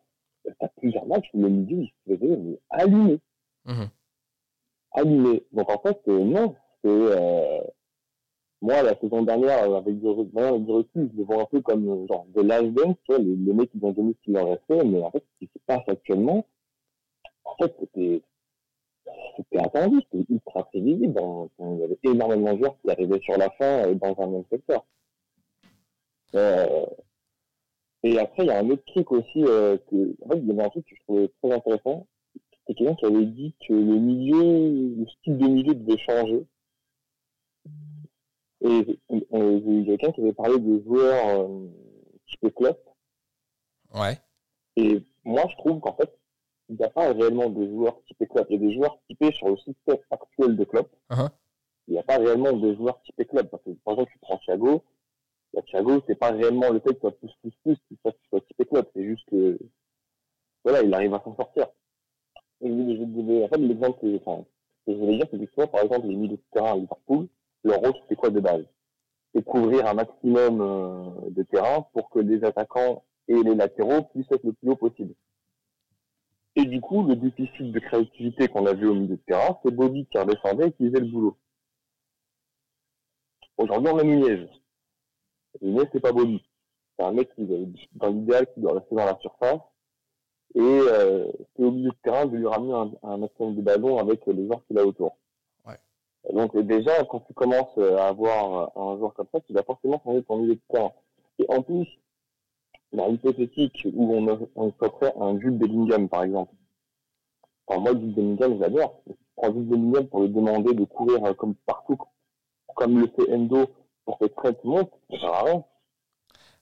T'as plusieurs matchs où le milieu, il se faisait allumer. Mmh. Allumé. Donc en fait, non. C'est euh, moi la saison dernière avec du, avec du recul, je le vois un peu comme genre de l'âge dance, tu vois, les, mecs ils ont donné ce qu'il leur restait, mais en fait ce qui se passe actuellement, en fait c'était attendu, c'était ultra prévisible. Dans, il y avait énormément de joueurs qui arrivaient sur la fin dans un même secteur. Euh, et après, il y a un autre truc aussi, euh, que, en fait, il y avait un truc que je trouvais très intéressant, c'est quelqu'un qui avait dit que le milieu, le style de milieu devait changer. Et il y a quelqu'un qui avait parlé des joueurs euh, type Klopp. Ouais. Et moi, je trouve qu'en fait, il n'y a pas réellement de joueurs typés Klopp. Il y a des joueurs typés sur le système actuel de Klopp. Uh -huh. Il n'y a pas réellement de joueurs typés Klopp. Parce que, par exemple, tu prends Thiago. Là, Thiago, c'est pas réellement le fait qu'il soit plus, plus, plus, qu'il soit typé Klopp. C'est juste que, voilà, il arrive à s'en sortir. Et je vais en fait, l'exemple que, enfin, que je voulais dire, c'est que soit, par exemple, les milieux de terrain à Liverpool, leur rôle, c'était quoi de base? C'est couvrir un maximum euh, de terrain pour que les attaquants et les latéraux puissent être le plus haut possible. Et du coup, le déficit de créativité qu'on a vu au milieu de terrain, c'est Bobby qui redescendait et qui faisait le boulot. Aujourd'hui, on a Nunez. Nunez, c'est pas Bobby. C'est un mec qui, dans l'idéal, qui doit rester dans la surface. Et euh, c'est au milieu de terrain de lui ramener un, un maximum de ballons avec les joueurs qu'il a autour. Donc déjà, quand tu commences à avoir un joueur comme ça, tu vas forcément changer ton milieu de terrain. Et en plus, dans l'hypothétique où on, on ferait un Jules Bellingham, par exemple. Enfin, moi, Jules Bellingham, je l'adore. Je prends Jules Bellingham pour lui demander de courir euh, comme partout, comme le fait Endo pour que Trent monte, ça sert à rien.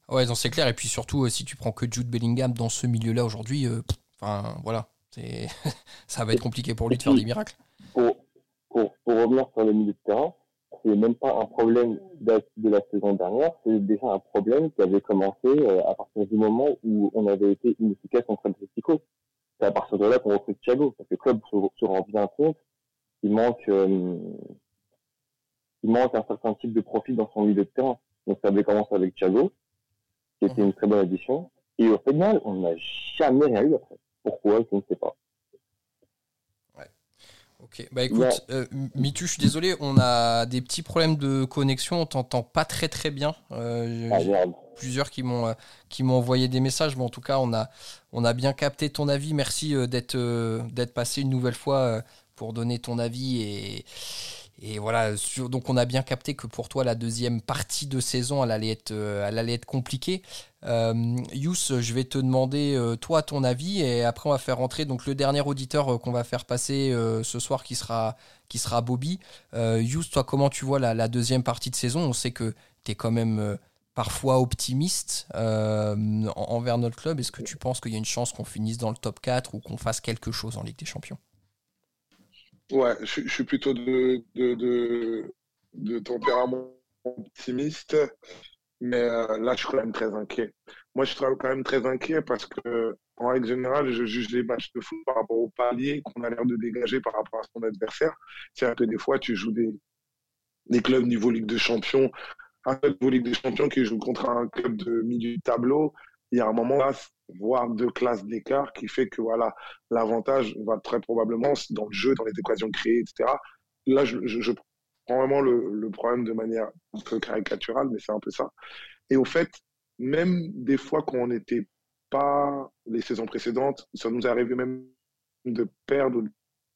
Ouais, c'est clair. Et puis surtout, euh, si tu prends que Jude Bellingham dans ce milieu-là aujourd'hui, euh, enfin voilà, ça va être compliqué pour lui de faire des miracles. Pour, pour, pour revenir sur le milieu de terrain, c'est même pas un problème de la saison dernière, c'est déjà un problème qui avait commencé à partir du moment où on avait été inefficace contre Atletico. C'est à partir de là qu'on recrute Thiago, parce que le club se, se rend bien compte qu'il manque, euh, il manque un certain type de profil dans son milieu de terrain. Donc ça avait commencé avec Thiago, qui était une très bonne addition, et au final, on n'a jamais rien eu après. Pourquoi Je ne sais pas. Ok, bah écoute, euh, Mitu, je suis désolé, on a des petits problèmes de connexion, on t'entend pas très très bien. Euh, ah, plusieurs qui m'ont euh, qui m'ont envoyé des messages, mais en tout cas, on a on a bien capté ton avis. Merci euh, d'être d'être passé une nouvelle fois pour donner ton avis et et voilà, donc on a bien capté que pour toi la deuxième partie de saison elle allait être, euh, elle compliquée. Euh, Yous, je vais te demander euh, toi ton avis et après on va faire rentrer donc le dernier auditeur qu'on va faire passer ce soir qui sera Bobby. Euh, Yous, toi comment tu vois la, la, deuxième partie de saison? On sait que tu es quand même parfois optimiste envers notre club. Est-ce que tu penses qu'il y a une chance qu'on finisse dans le top 4 ou qu'on fasse quelque chose en Ligue des Champions? Ouais, je, suis plutôt de, de, de, de tempérament optimiste, mais euh, là, je suis quand même très inquiet. Moi, je suis quand même très inquiet parce que, en règle générale, je juge les matchs de foot par rapport au palier qu'on a l'air de dégager par rapport à son adversaire. C'est-à-dire que des fois, tu joues des, des clubs niveau Ligue des Champions, un club niveau Ligue des Champions qui joue contre un club de milieu de tableau. Il y a un moment voire deux classes d'écart, qui fait que voilà, l'avantage va très probablement dans le jeu, dans les équations créées, etc. Là, je, prends vraiment le, problème de manière un peu caricaturale, mais c'est un peu ça. Et au fait, même des fois quand on n'était pas les saisons précédentes, ça nous arrivé même de perdre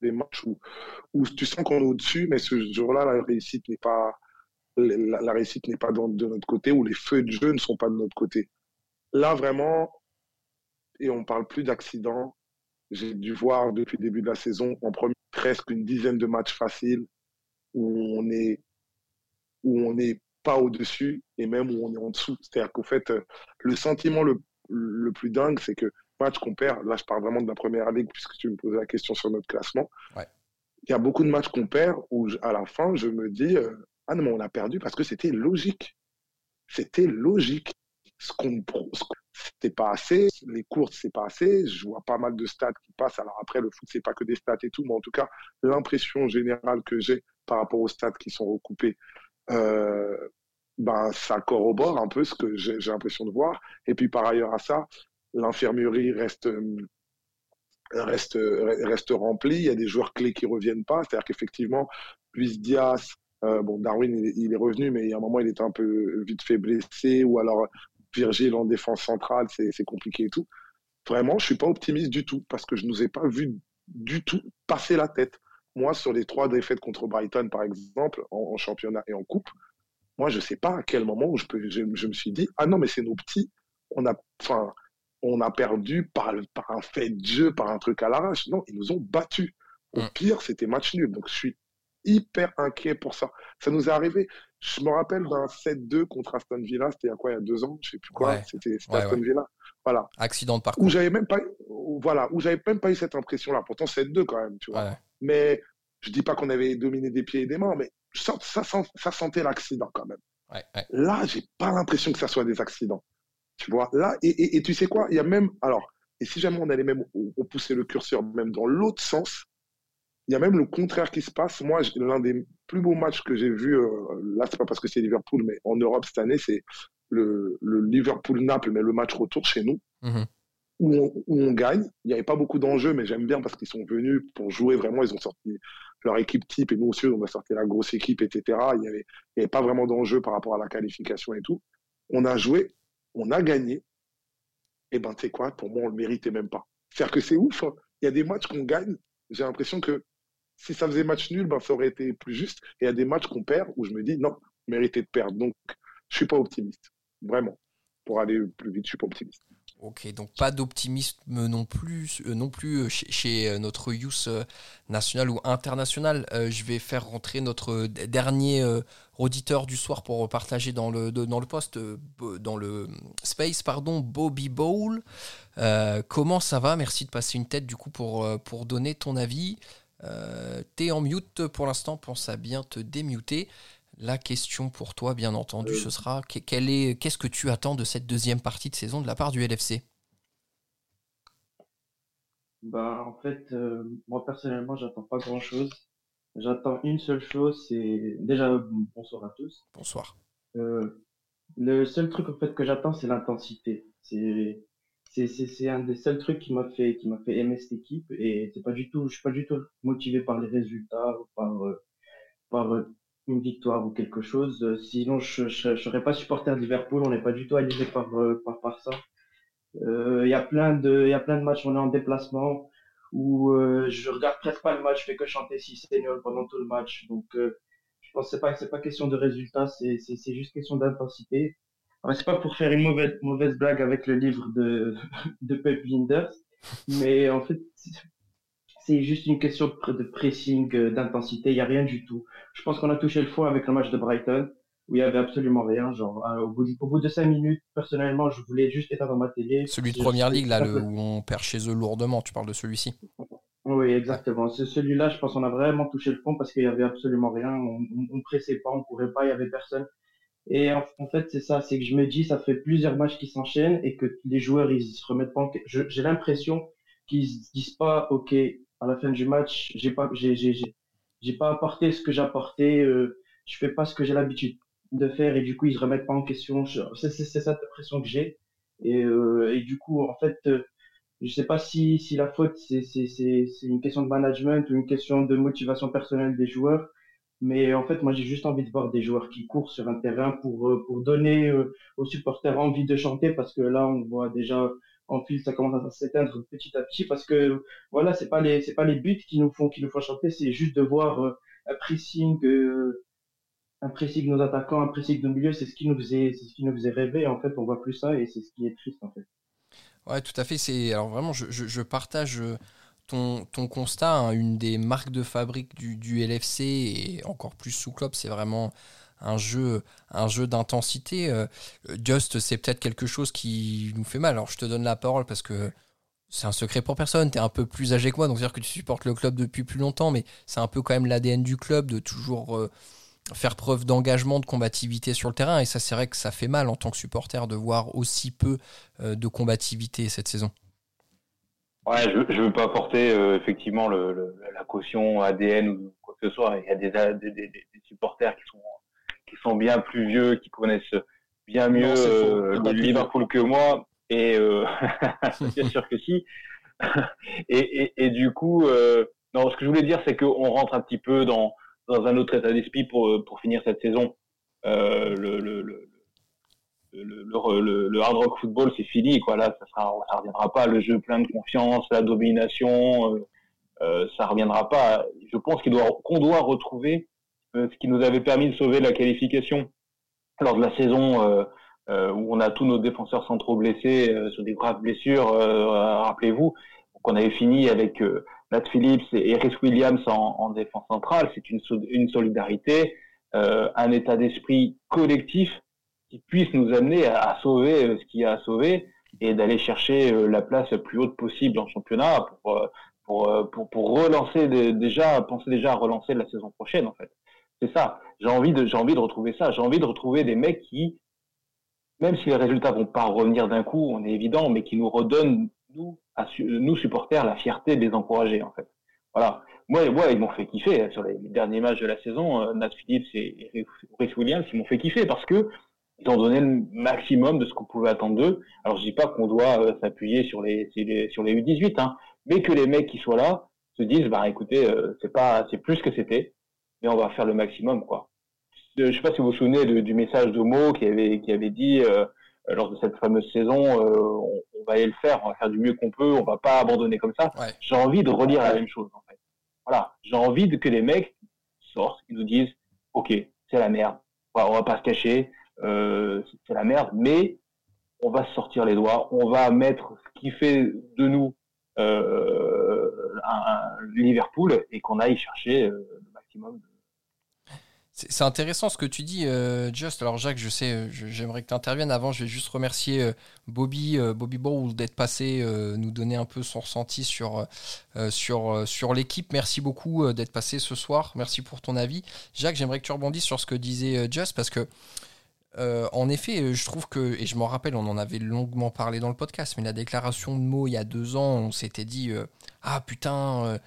des matchs où, tu sens qu'on est au-dessus, mais ce jour-là, la réussite n'est pas la, réussite n'est pas de notre côté, ou les feux de jeu ne sont pas de notre côté. Là, vraiment, et on parle plus d'accidents. J'ai dû voir depuis le début de la saison en premier presque une dizaine de matchs faciles où on est où on n'est pas au-dessus et même où on est en dessous. C'est-à-dire qu'au fait, le sentiment le, le plus dingue, c'est que match qu'on perd, là je parle vraiment de la première ligue puisque tu me posais la question sur notre classement. Ouais. Il y a beaucoup de matchs qu'on perd où à la fin je me dis euh, ah non mais on a perdu parce que c'était logique. C'était logique. Ce qu'on pas assez, les courses c'est pas assez, je vois pas mal de stats qui passent. Alors après le foot c'est pas que des stats et tout, mais en tout cas l'impression générale que j'ai par rapport aux stats qui sont recoupés, euh, ben ça corrobore un peu ce que j'ai l'impression de voir. Et puis par ailleurs à ça, l'infirmerie reste reste reste remplie. Il y a des joueurs clés qui reviennent pas, c'est-à-dire qu'effectivement Luis Diaz euh, bon, Darwin, il, il, est revenu, mais il y a un moment, il était un peu vite fait blessé, ou alors Virgile en défense centrale, c'est compliqué et tout. Vraiment, je suis pas optimiste du tout parce que je ne nous ai pas vu du tout passer la tête. Moi, sur les trois défaites contre Brighton, par exemple, en, en championnat et en coupe, moi, je sais pas à quel moment où je, peux, je, je me suis dit, ah non, mais c'est nos petits, on a, enfin, on a perdu par, par un fait de jeu, par un truc à l'arrache. Non, ils nous ont battus. Au pire, c'était match nul. Donc, je suis hyper inquiet pour ça. Ça nous est arrivé. Je me rappelle d'un 7-2 contre Aston Villa, c'était il y a quoi, il y a deux ans, je sais plus quoi. Ouais. C'était ouais, Aston ouais. Villa. Voilà. Accident de parcours. Où j'avais même pas, voilà, où j'avais même pas eu cette impression-là. Pourtant, 7-2 quand même, tu vois. Mais je dis pas qu'on avait dominé des pieds et des mains, mais ça, ça, ça sentait l'accident quand même. Là, j'ai pas l'impression que ça soit des accidents. Tu vois, là, et, et, et tu sais quoi, il y a même, alors, et si jamais on allait même, on poussait le curseur même dans l'autre sens, il y a même le contraire qui se passe. Moi, l'un des plus beaux matchs que j'ai vu, euh, là, c'est pas parce que c'est Liverpool, mais en Europe cette année, c'est le, Liverpool-Naples, mais le match retour chez nous, mhm. où, on, gagne. Il n'y avait pas beaucoup d'enjeux, mais j'aime bien parce qu'ils sont venus pour jouer vraiment. Ils ont sorti leur équipe type et nous aussi, on a sorti la grosse équipe, etc. Il n'y avait, avait, pas vraiment d'enjeu par rapport à la qualification et tout. On a joué, on a gagné. Et ben, tu sais quoi, pour moi, on le méritait même pas. C'est-à-dire que c'est ouf. Hein. Il y a des matchs qu'on gagne. J'ai l'impression que si ça faisait match nul, ben, ça aurait été plus juste. Et il y a des matchs qu'on perd où je me dis, non, mérité de perdre. Donc, je suis pas optimiste. Vraiment. Pour aller plus vite, je suis pas optimiste. Ok, donc pas d'optimisme non plus, euh, non plus euh, chez, euh, notre youth national ou international. je vais faire rentrer notre dernier auditeur du soir pour partager dans le, dans le poste, dans le space, pardon, Bobby Bowl. comment ça va? Merci de passer une tête du coup pour, pour donner ton avis. T'es en mute pour l'instant, pense à bien te démuter. La question pour toi, bien entendu, ce sera qu'est-ce que tu attends de cette deuxième partie de saison de la part du LFC Bah, en fait, euh, moi personnellement, j'attends pas grand-chose. J'attends une seule chose, c'est déjà bonsoir à tous. Bonsoir. Euh, le seul truc en fait que j'attends, c'est l'intensité. C'est c'est un des seuls trucs qui m'a fait qui m'a fait aimer cette équipe et c'est pas du tout je suis pas du tout motivé par les résultats ou par euh, par une victoire ou quelque chose. Euh, sinon, je ne serais pas supporter de Liverpool. On n'est pas du tout aligné par, euh, par, par ça. Il euh, y a plein de, il y a plein de matchs. On est en déplacement où je regarde presque pas le match. Je fais que chanter Seigneur pendant tout le match. Donc, je pense que c'est pas, c'est pas question de résultat. C'est, c'est, c'est juste question d'intensité. C'est pas pour faire une mauvaise, mauvaise blague avec le livre de, de Pep Linders. Mais en fait, c'est juste une question de pressing, euh, d'intensité. Il n'y a rien du tout. Je pense qu'on a touché le fond avec le match de Brighton, où il n'y avait absolument rien. Genre, euh, au, bout de, au bout de cinq minutes, personnellement, je voulais juste éteindre ma télé. Celui de Première Ligue, là, où on perd chez eux lourdement. Tu parles de celui-ci Oui, exactement. C'est celui-là, je pense qu'on a vraiment touché le fond parce qu'il n'y avait absolument rien. On ne pressait pas, on ne courait pas, il n'y avait personne. Et en, fait, c'est ça, c'est que je me dis, ça fait plusieurs matchs qui s'enchaînent et que les joueurs, ils se remettent pas en... J'ai l'impression qu'ils se disent pas, OK, à la fin du match, j'ai pas, j'ai, j'ai, j'ai pas apporté ce que j'apportais, euh, je fais pas ce que j'ai l'habitude de faire et du coup ils se remettent pas en question. C'est, c'est, c'est cette impression que j'ai et, euh, et du coup en fait, euh, je sais pas si, si la faute c'est, c'est, c'est, c'est une question de management ou une question de motivation personnelle des joueurs. Mais en fait, moi, j'ai juste envie de voir des joueurs qui courent sur un terrain pour, euh, pour donner euh, aux supporters envie de chanter parce que là, on voit déjà en fil, ça commence à s'éteindre petit à petit parce que voilà, c'est pas les c'est pas les buts qui nous font qui nous font chanter, c'est juste de voir euh, un pressing un pressing de nos attaquants, un pressing de nos milieux, c'est ce qui nous faisait c'est ce qui nous faisait rêver en fait, on voit plus ça et c'est ce qui est triste en fait. Ouais, tout à fait, c'est alors vraiment je, je, partage ton, constat, hein. une des marques de fabrique du, LFC et encore plus sous Klopp, c'est vraiment un jeu, un jeu d'intensité. Euh, Just, c'est peut-être quelque chose qui nous fait mal. Alors, je te donne la parole parce que c'est un secret pour personne. Tu es un peu plus âgé que moi, donc c'est-à-dire que tu supportes le club depuis plus longtemps, mais c'est un peu quand même l'ADN du club de toujours euh, faire preuve d'engagement, de combativité sur le terrain. Et ça, c'est vrai que ça fait mal en tant que supporter de voir aussi peu euh, de combativité cette saison. Ouais, je ne veux pas apporter effectivement la caution ADN ou quoi que ce soit. Il y a des, des, des supporters qui sont qui sont bien plus vieux, qui connaissent bien mieux euh, le Liverpool que moi. Et euh, bien sûr que si. et, et, du coup, euh, non, ce que je voulais dire, c'est qu'on rentre un petit peu dans, dans un autre état d'esprit pour, pour finir cette saison. le, le, le, le, le, hard rock football, c'est fini. Quoi. Là, ça ne ça reviendra pas. Le jeu plein de confiance, la domination, euh, ça reviendra pas. Je pense qu'on doit, qu'on doit retrouver euh, ce qui nous avait permis de sauver la qualification lors de la saison euh, euh, où on a tous nos défenseurs centraux blessés sur des graves blessures, rappelez-vous. qu'on avait fini avec Nat Phillips et Rhys Williams en, défense centrale. C'est une, une solidarité, un état d'esprit collectif qui puisse nous amener à, sauver ce qu'il y a à sauver et d'aller chercher la place la plus haute possible en championnat pour, pour, pour, pour relancer déjà, penser déjà à relancer la saison prochaine en fait. C'est ça. J'ai envie de, envie de retrouver ça. J'ai envie de retrouver des mecs qui, même si les résultats vont pas revenir d'un coup, on est évident, mais qui nous redonnent nous, nous supporters, la fierté de les en fait. Voilà. moi, moi, ils m'ont fait kiffer sur les, derniers matchs de la saison. Euh, Nat Phillips et Rhys Williams, ils m'ont fait kiffer parce que ont donné le maximum de ce qu'on pouvait attendre d'eux. Alors, je dis pas qu'on doit euh, s'appuyer sur les, sur les U18, hein, mais que les mecs qui soient là se disent, bah, écoutez, euh, c'est pas, c'est plus que c'était, mais on va faire le maximum, quoi. Je sais pas si vous vous souvenez du message de Mo qui avait, qui avait dit lors de cette fameuse saison, on, on, va aller le faire, on va faire du mieux qu'on peut, on va pas abandonner comme ça. J'ai envie de relire la même chose, en fait. Voilà, j'ai envie de, que les mecs sortent, ils nous disent, ok, c'est la merde, on va pas se cacher, euh, c'est la merde, mais on va sortir les doigts, on va mettre ce qui fait de nous euh, un, Liverpool et qu'on aille chercher euh, le maximum c'est intéressant ce que tu dis, euh, Just. Alors, Jacques, je sais, j'aimerais que tu interviennes. Avant, je vais juste remercier Bobby, Bobby Bowl d'être passé, nous donner un peu son ressenti sur, sur, sur l'équipe. Merci beaucoup d'être passé ce soir. Merci pour ton avis. Jacques, j'aimerais que tu rebondisses sur ce que disait Just parce que, en effet, je trouve que, et je m'en rappelle, on en avait longuement parlé dans le podcast, mais la déclaration de mots il y a deux ans, on s'était dit Ah putain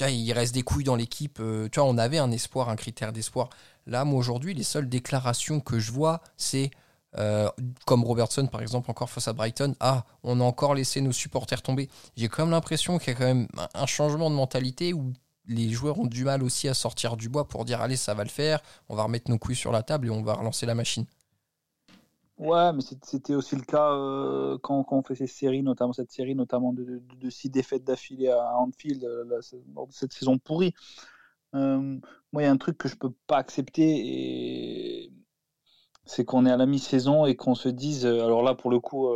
il reste des couilles dans l'équipe. tu vois, on avait un espoir, un critère d'espoir. Là, moi aujourd'hui, les seules déclarations que je vois, c'est euh, comme Robertson par exemple encore face à Brighton, ah, on a encore laissé nos supporters tomber. J'ai quand même l'impression qu'il y a quand même un changement de mentalité où les joueurs ont du mal aussi à sortir du bois pour dire allez ça va le faire, on va remettre nos couilles sur la table et on va relancer la machine. Ouais, mais c'était aussi le cas euh, quand, on fait ces séries, notamment cette série, notamment de, six défaites d'affilée à Anfield, euh, cette saison pourrie. Euh, moi, il y a un truc que je peux pas accepter c'est qu'on est à la mi-saison et qu'on se dise, alors là pour le coup,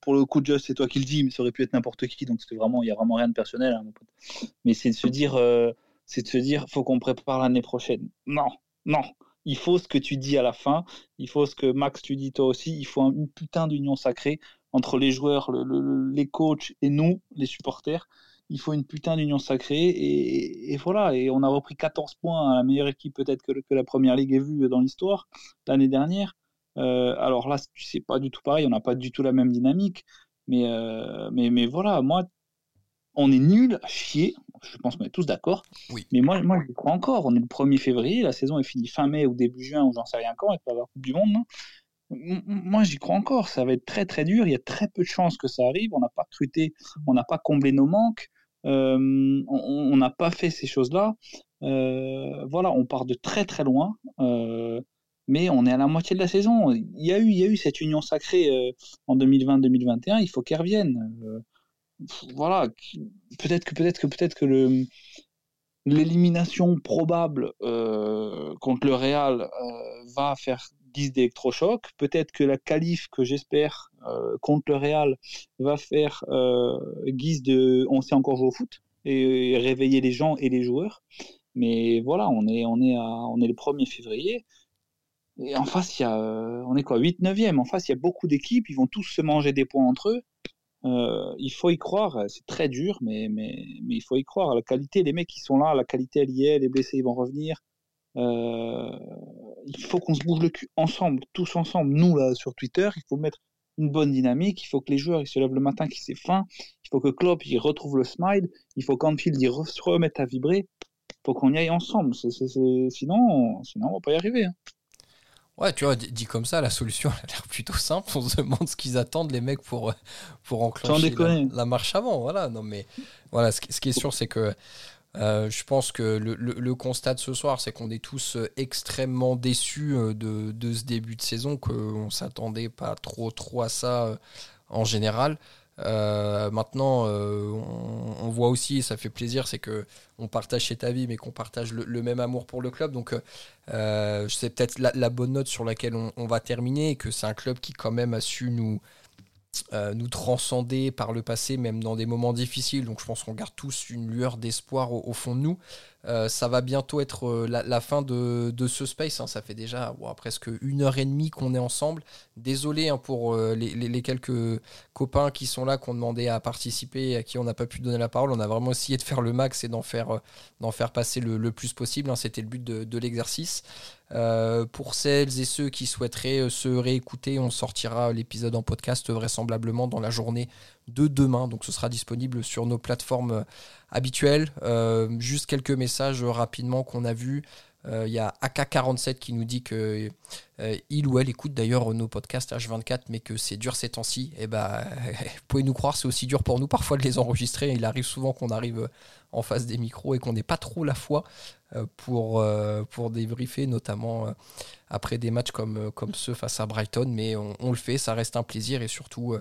pour le coup, Just, c'est toi qui le dis, mais ça aurait pu être n'importe qui, donc c'était vraiment, il y a vraiment rien de personnel, hein, Mais c'est de se dire, c'est de se dire, faut qu'on prépare l'année prochaine. Non, non. Il faut ce que tu dis à la fin. Il faut ce que Max tu dis toi aussi. Il faut une putain d'union sacrée entre les joueurs, les coachs et nous, les supporters il faut une putain d'union sacrée. Et, voilà, et on a repris 14 points à la meilleure équipe peut-être que, la Première Ligue ait vue dans l'histoire l'année dernière. Euh, alors là, c'est pas du tout pareil, on n'a pas du tout la même dynamique. Mais, euh, mais, voilà, moi, on est nul à chier. Je pense qu'on est tous d'accord. Oui. Mais moi, moi, je crois encore. On est le 1er février, la saison est finie fin mai ou début juin, ou j'en sais rien quand, il peut y avoir Coupe du Monde. moi, j'y crois encore. Ça va être très très dur. Il y a très peu de chances que ça arrive. On n'a pas recruté, on n'a pas comblé nos manques. Euh, on n'a pas fait ces choses-là. Euh, voilà, on part de très très loin euh, mais on est à la moitié de la saison. Il y a eu, il y a eu cette union sacrée en 2020-2021. Il faut qu'elle revienne. Voilà, peut-être que peut-être que peut-être que le l'élimination probable contre le Real va faire guise d'électrochoc. Peut-être que la qualif que j'espère euh, contre le Real va faire euh, guise de on sait encore jouer au foot et, réveiller les gens et les joueurs. Mais voilà, on est, on est, on est le 1er février. Et en face, il y a, on est quoi, 8 9e. En face, il y a beaucoup d'équipes, ils vont tous se manger des points entre eux. Euh, il faut y croire, c'est très dur, mais, mais, il faut y croire. La qualité, les mecs qui sont là, la qualité, elle y est, les blessés, ils vont revenir. Euh, il faut qu'on se bouge le cul ensemble, tous ensemble. Nous, là, sur Twitter, il faut mettre une bonne dynamique. Il faut que les joueurs ils se lèvent le matin, qu'ils aient faim. Il faut que Klopp il retrouve le smile. Il faut qu'Anfield il se remette à vibrer. Il faut qu'on y aille ensemble. Sinon, sinon, on va pas y arriver. Hein. Ouais, tu vois, dit comme ça, la solution a l'air plutôt simple. On se demande ce qu'ils attendent, les mecs, pour, pour enclencher la, la, marche avant. Voilà, non, mais voilà, ce, ce qui est sûr, c'est que euh, je pense que le, constat de ce soir, c'est qu'on est tous euh, extrêmement déçus euh, de, ce début de saison, qu'on ne s'attendait pas trop, trop à ça en général. Maintenant, on, voit aussi, et ça fait plaisir, c'est que on partage cet avis, mais qu'on partage le, même amour pour le club. Donc, c'est peut-être la, bonne note sur laquelle on, on va terminer, et que c'est un club qui quand même a su nous, euh, nous transcender par le passé, même dans des moments difficiles. Donc je pense qu'on garde tous une lueur d'espoir au, fond de nous. Euh, ça va bientôt être euh, la, fin de, ce space. Hein. Ça fait déjà presque une heure et demie qu'on est ensemble. Désolé hein, pour les, quelques copains qui sont là, qui ont demandé à participer, à qui on n'a pas pu donner la parole. On a vraiment essayé de faire le max et d'en faire, d'en faire passer le, plus possible. Hein. C'était le but de, l'exercice. Euh, pour celles et ceux qui souhaiteraient se réécouter, on sortira l'épisode en podcast vraisemblablement dans la journée de demain. Donc ce sera disponible sur nos plateformes habituelles. juste quelques messages rapidement qu'on a vus. Il y a AK47 qui nous dit que il ou elle écoute d'ailleurs nos podcasts H24, mais que c'est dur ces temps-ci. Et eh ben, vous pouvez nous croire, c'est aussi dur pour nous parfois de les enregistrer. Il arrive souvent qu'on arrive en face des micros et qu'on n'ait pas trop la foi euh, pour, euh, pour débriefer, notamment euh, après des matchs comme, comme ceux face à Brighton. Mais on, le fait, ça reste un plaisir et surtout.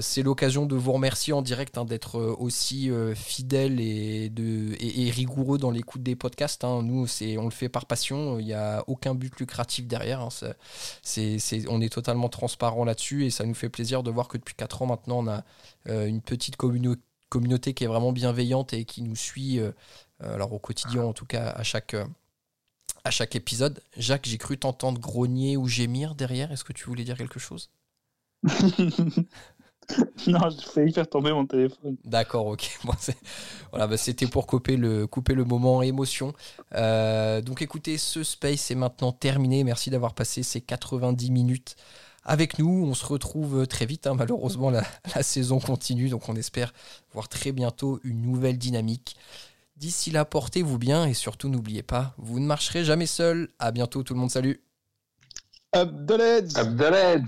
c'est l'occasion de vous remercier en direct hein, d'être aussi fidèle et, rigoureux dans l'écoute des podcasts. Hein. Nous, on le fait par passion. Il n'y a aucun but lucratif derrière. Hein. On est totalement transparent là-dessus et ça nous fait plaisir de voir que depuis 4 ans maintenant, on a une petite communauté communauté qui est vraiment bienveillante et qui nous suit, euh, euh, alors au quotidien en tout cas, à chaque, euh, à chaque épisode. Jacques, j'ai cru t'entendre grogner ou gémir derrière. Est-ce que tu voulais dire quelque chose? Non, j'ai failli faire tomber mon téléphone. D'accord, ok. Bon, voilà, bah, c'était pour couper le, couper le moment émotion. donc écoutez, ce space est maintenant terminé. Merci d'avoir passé ces 90 minutes avec nous. On se retrouve très vite. Hein. Malheureusement, la, saison continue, donc on espère voir très bientôt une nouvelle dynamique. D'ici là, portez-vous bien et surtout n'oubliez pas, vous ne marcherez jamais seul. À bientôt tout le monde, salut. Abdeled Abdeled